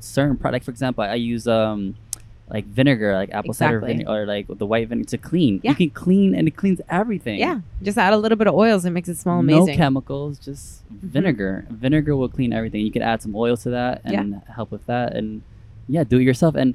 certain product for example i use um like vinegar like apple cider vinegar or like the white vinegar to clean Yeah. you can clean and it cleans everything Yeah, just add a little bit of oils and makes it smell amazing. no chemicals just Mhm. vinegar vinegar will clean everything you can add some oil to that Yeah. and help with that and yeah do it yourself and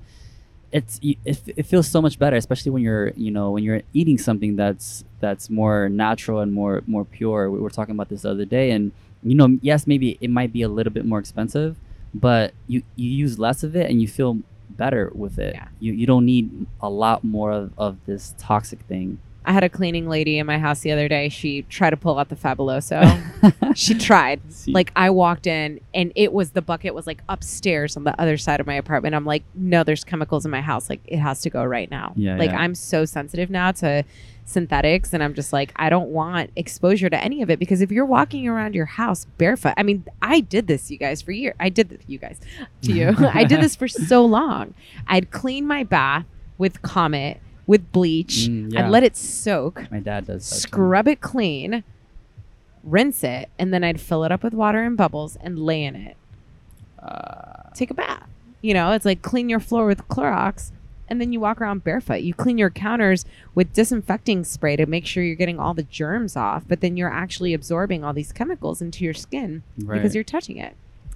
it's it, it feels so much better especially when you're you know when you're eating something that's that's more natural and more more pure we were talking about this the other day and you know yes maybe it might be a little bit more expensive but you you use less of it and you feel better with it Yeah. you you don't need a lot more of, of this toxic thing I had a cleaning lady in my house the other day. She tried to pull out the Fabuloso. [LAUGHS] she tried. See? Like I walked in and it was the bucket was like upstairs on the other side of my apartment. I'm like, no, there's chemicals in my house. Like it has to go right now. Yeah, Like yeah. I'm so sensitive now to synthetics and I'm just like, I don't want exposure to any of it because if you're walking around your house barefoot, I mean, I did this, you guys, for years. I did this, you guys, to you. [LAUGHS] I did this for so long. I'd clean my bath with Comet, with bleach. Mm, yeah. I'd let it soak my dad does that scrub it clean, rinse it, and then I'd fill it up with water and bubbles and lay in it. uh, Take a bath. You know, it's like clean your floor with Clorox and then you walk around barefoot. You clean your counters with disinfecting spray to make sure you're getting all the germs off, but then you're actually absorbing all these chemicals into your skin right. because you're touching it.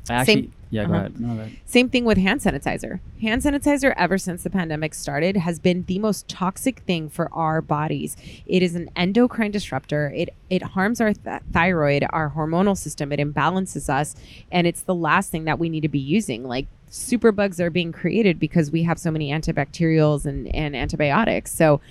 I actually, Same- yeah, go uh-huh. ahead. No, that, Same thing with hand sanitizer. Hand sanitizer, ever since the pandemic started, has been the most toxic thing for our bodies. It is an endocrine disruptor. It it harms our th- thyroid, our hormonal system. It imbalances us, and it's the last thing that we need to be using. Like superbugs are being created because we have so many antibacterials and and antibiotics. So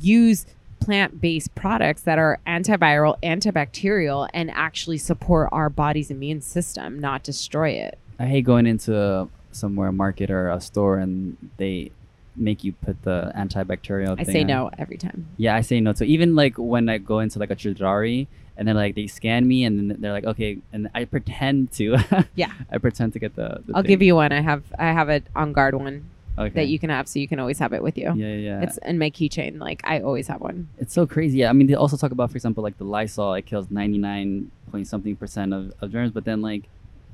use plant-based products that are antiviral, antibacterial, and actually support our body's immune system, not destroy it. I hate going into somewhere, a market or a store, and they make you put the antibacterial. I say on. no every time. Yeah, I say no. So even like when I go into like a Chedraui and then like they scan me and then they're like, okay, and I pretend to. [LAUGHS] Yeah. I pretend to get the. the I'll thing. give you one. I have I have an on guard one okay. that you can have, so you can always have it with you. Yeah, yeah. yeah. It's in my keychain. Like I always have one. it's so crazy. Yeah, I mean, they also talk about, for example, like the Lysol, it kills 99 point something percent of, of germs, but then like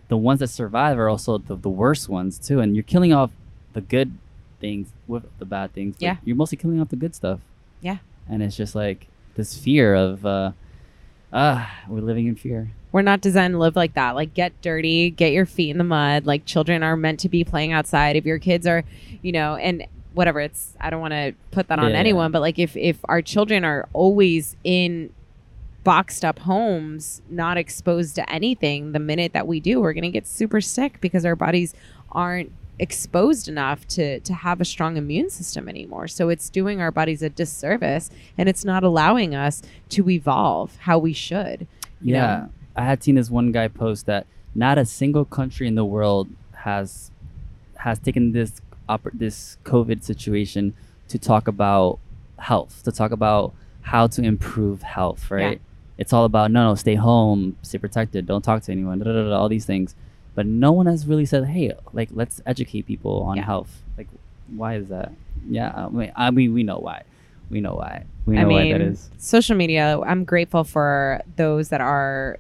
the ones that survive are also the, the worst ones too. And you're killing off the good things with the bad things. Yeah. You're mostly killing off the good stuff. Yeah. And it's just like this fear of, uh, ah, we're living in fear. We're not designed to live like that. Like get dirty, get your feet in the mud. Like children are meant to be playing outside. If your kids are, you know, and whatever it's I don't want to put that on Yeah. anyone, but like if if our children are always in boxed up homes, not exposed to anything, the minute that we do, we're going to get super sick because our bodies aren't exposed enough to to have a strong immune system anymore. So it's doing our bodies a disservice and it's not allowing us to evolve how we should. you yeah. know? I had seen this one guy post that not a single country in the world has has taken this this COVID situation to talk about health, to talk about how to improve health, right? It's all about no, no, stay home, stay protected, don't talk to anyone, da, da, da, all these things. But no one has really said, hey, like let's educate people on Yeah. health. Like, why is that? Yeah, I mean, I mean, we know why. We know why. We know I why mean, that is. social media, I'm grateful for those that are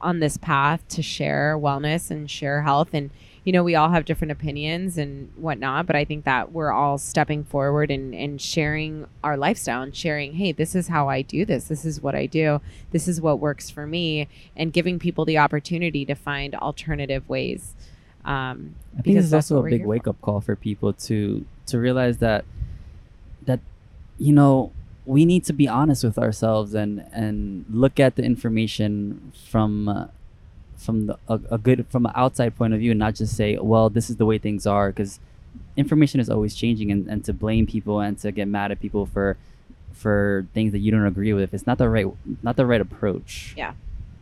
on this path to share wellness and share health. And, you know, we all have different opinions and whatnot, but I think that we're all stepping forward and, and sharing our lifestyle and sharing, hey, this is how I do this. This is what I do. This is what works for me. And giving people the opportunity to find alternative ways. Um, I think because this is that's also a big wake up call for people to to realize that that you know we need to be honest with ourselves and and look at the information from uh, from the, a, a good from an outside point of view and not just say well this is the way things are because information is always changing and, and to blame people and to get mad at people for for things that you don't agree with it's not the right not the right approach Yeah.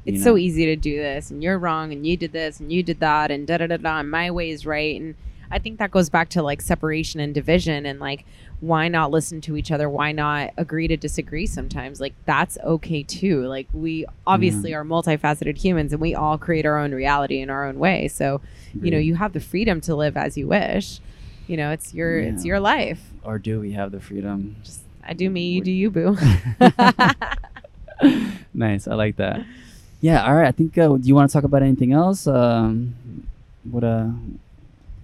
you it's know? so easy to do this and you're wrong and you did this and you did that and da da da da and my way is right and i think that goes back to like separation and division and like why not listen to each other why not agree to disagree sometimes like that's okay too like we obviously are multifaceted humans and we all create our own reality in our own way so you know you have the freedom to live as you wish You know, it's your it's your life. Or do we have the freedom? Just I do me, you do you, boo. [LAUGHS] nice. I like that. Yeah. All right. I think. Uh, do you want to talk about anything else? Um, what uh,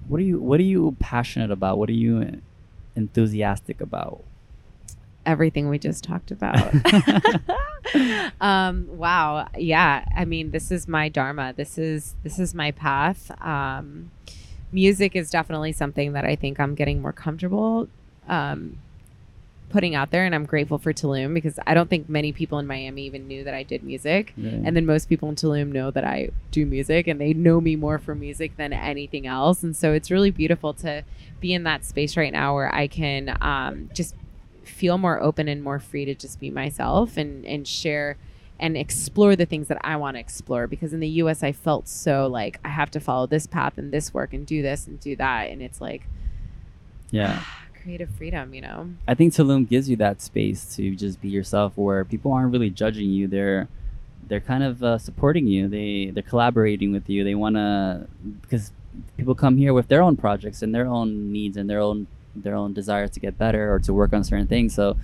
what are you What are you passionate about? What are you enthusiastic about? Everything we just talked about. [LAUGHS] [LAUGHS] um, wow. Yeah. I mean, this is my dharma. This is this is my path. Um, music is definitely something that I think I'm getting more comfortable um, putting out there, and I'm grateful for Tulum because I don't think many people in Miami even knew that I did music. And then most people in Tulum know that I do music and they know me more for music than anything else. And so it's really beautiful to be in that space right now where I can um, just feel more open and more free to just be myself and, and share and explore the things that I want to explore. Because in the US, I felt so like I have to follow this path and this work and do this and do that. And it's like yeah. [SIGHS] [SIGHS] creative freedom, you know? I think Tulum gives you that space to just be yourself, where people aren't really judging you. They're they're kind of uh, supporting you. They they're collaborating with you. They want to because people come here with their own projects and their own needs and their own their own desire to get better or to work on certain things. So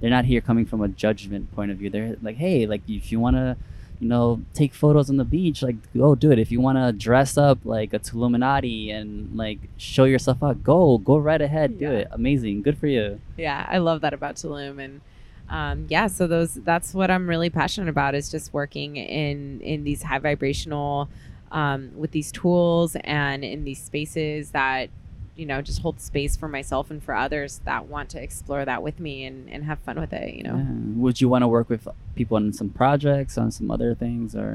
they're not here coming from a judgment point of view. They're like, hey, like if you want to. You know, take photos on the beach. Like, go do it. If you want to dress up like a Tuluminati and like show yourself out, go, go right ahead, do Yeah. it. Amazing, good for you. yeah i love that about tulum and um, yeah so those that's what i'm really passionate about is just working in in these high vibrational um, with these tools and in these spaces that you know just hold space for myself and for others that want to explore that with me and, and have fun with it you know Yeah. Would you want to work with people on some projects, on some other things, or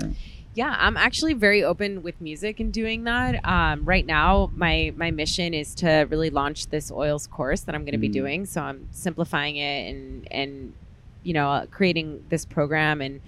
Yeah, I'm actually very open with music and doing that. Um, right now, my my mission is to really launch this oils course that I'm going to be Mm. doing. So I'm simplifying it and and you know uh, creating this program and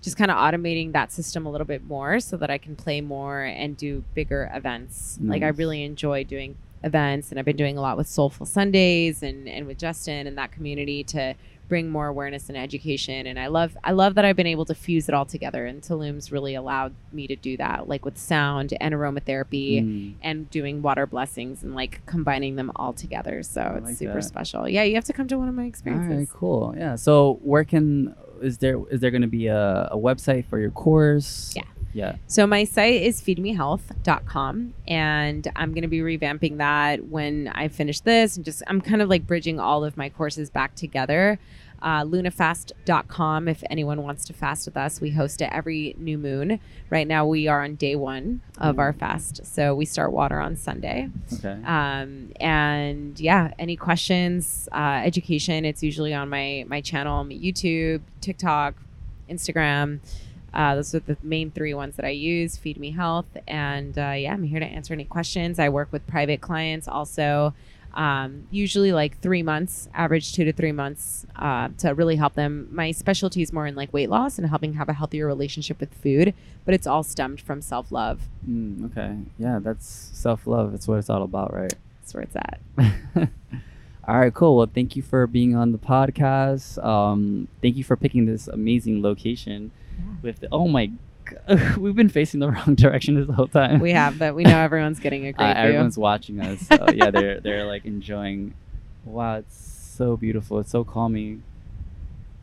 just kind of automating that system a little bit more so that I can play more and do bigger events. Like I really enjoy doing events and I've been doing a lot with Soulful Sundays and and with Justin and that community to bring more awareness and education and I love I love that I've been able to fuse it all together and Tulum's really allowed me to do that like with sound and aromatherapy Mm. and doing water blessings and like combining them all together so I it's like super that. special yeah you have to come to one of my All experiences right, cool. Yeah. So where can is there is there going to be a, a website for your course? Yeah. Yeah. So my site is feedmehealth.com and I'm going to be revamping that when I finish this and just I'm kind of like bridging all of my courses back together. Uh, lunafast.com if anyone wants to fast with us. We host it every new moon. Right now we are on day 1 of Mm. our fast. So we start water on Sunday. Okay. Um, and yeah, any questions, uh, education, it's usually on my my channel, YouTube, TikTok, Instagram. Uh, those are the main three ones that I use. Feed Me Health, and uh, yeah, I'm here to answer any questions. I work with private clients also. Um, usually like three months, average two to three months, uh, to really help them. My specialty is more in like weight loss and helping have a healthier relationship with food, but it's all stemmed from self love. Mm, okay. Yeah, that's self love. It's what it's all about, right? That's where it's at. [LAUGHS] All right, cool. Well, thank you for being on the podcast. Um, thank you for picking this amazing location. With the, oh my, God, [LAUGHS] we've been facing the [LAUGHS] wrong direction this whole time. We have, but we know [LAUGHS] everyone's getting a great uh, view. everyone's watching us. So yeah, they're they're like enjoying. Wow, it's so beautiful. It's so calming.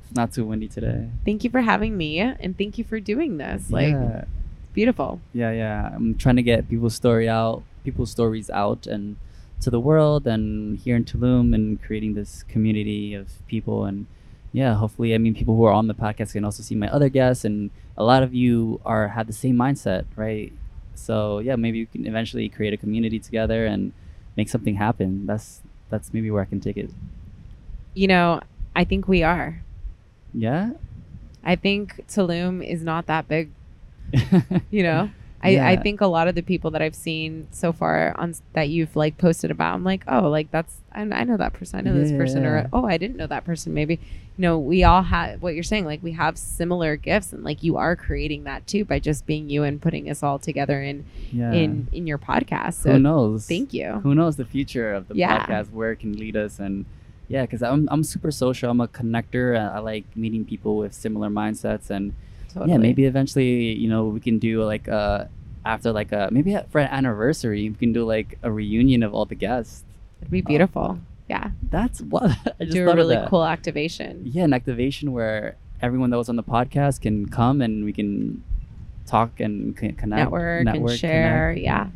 It's not too windy today. Thank you for having me, and thank you for doing this. Like, yeah, beautiful. yeah, yeah. I'm trying to get people's story out, people's stories out, and to the world, and here in Tulum, and creating this community of people, and yeah, hopefully, I mean, people who are on the podcast can also see my other guests, and a lot of you are have the same mindset, right? So yeah, maybe we can eventually create a community together and make something happen. That's that's maybe where I can take it. You know, I think we are. Yeah. I think Tulum is not that big. [LAUGHS] You know, I, I think a lot of the people that I've seen so far on that you've like posted about, I'm like, oh, like that's I, I know that person. I know this person, or oh, I didn't know that person. Maybe you know, we all have what you're saying. Like we have similar gifts, and like you are creating that too by just being you and putting us all together in yeah. in in your podcast. So Who knows? thank you. Who knows the future of the Yeah. podcast, where it can lead us, and yeah, because I'm I'm super social. I'm a connector. I, I like meeting people with similar mindsets, and Totally. yeah, maybe eventually, you know, we can do like uh after like a maybe for an anniversary, we can do like a reunion of all the guests. It'd be beautiful. Yeah. That's [LAUGHS] what I just Do thought a really cool activation. Yeah, an activation where everyone that was on the podcast can come and we can talk and connect, Network, and network, share. connect. Yeah.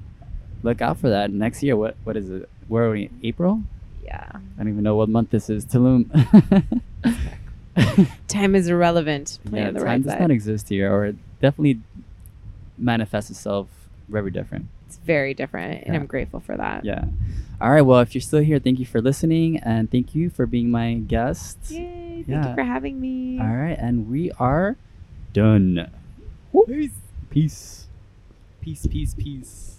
Look out for that next year. What what is it? Where are we? April? Yeah. I don't even know what month this is. Tulum. [LAUGHS] [LAUGHS] Time is irrelevant. Yeah, the time right does side. not exist here, or it definitely manifests itself very different. It's very different, and Yeah. I'm grateful for that. Yeah. All right. Well, if you're still here, thank you for listening, and thank you for being my guest. Yay! Thank Yeah. you for having me. All right, and we are done. Peace. Peace. Peace, peace, peace.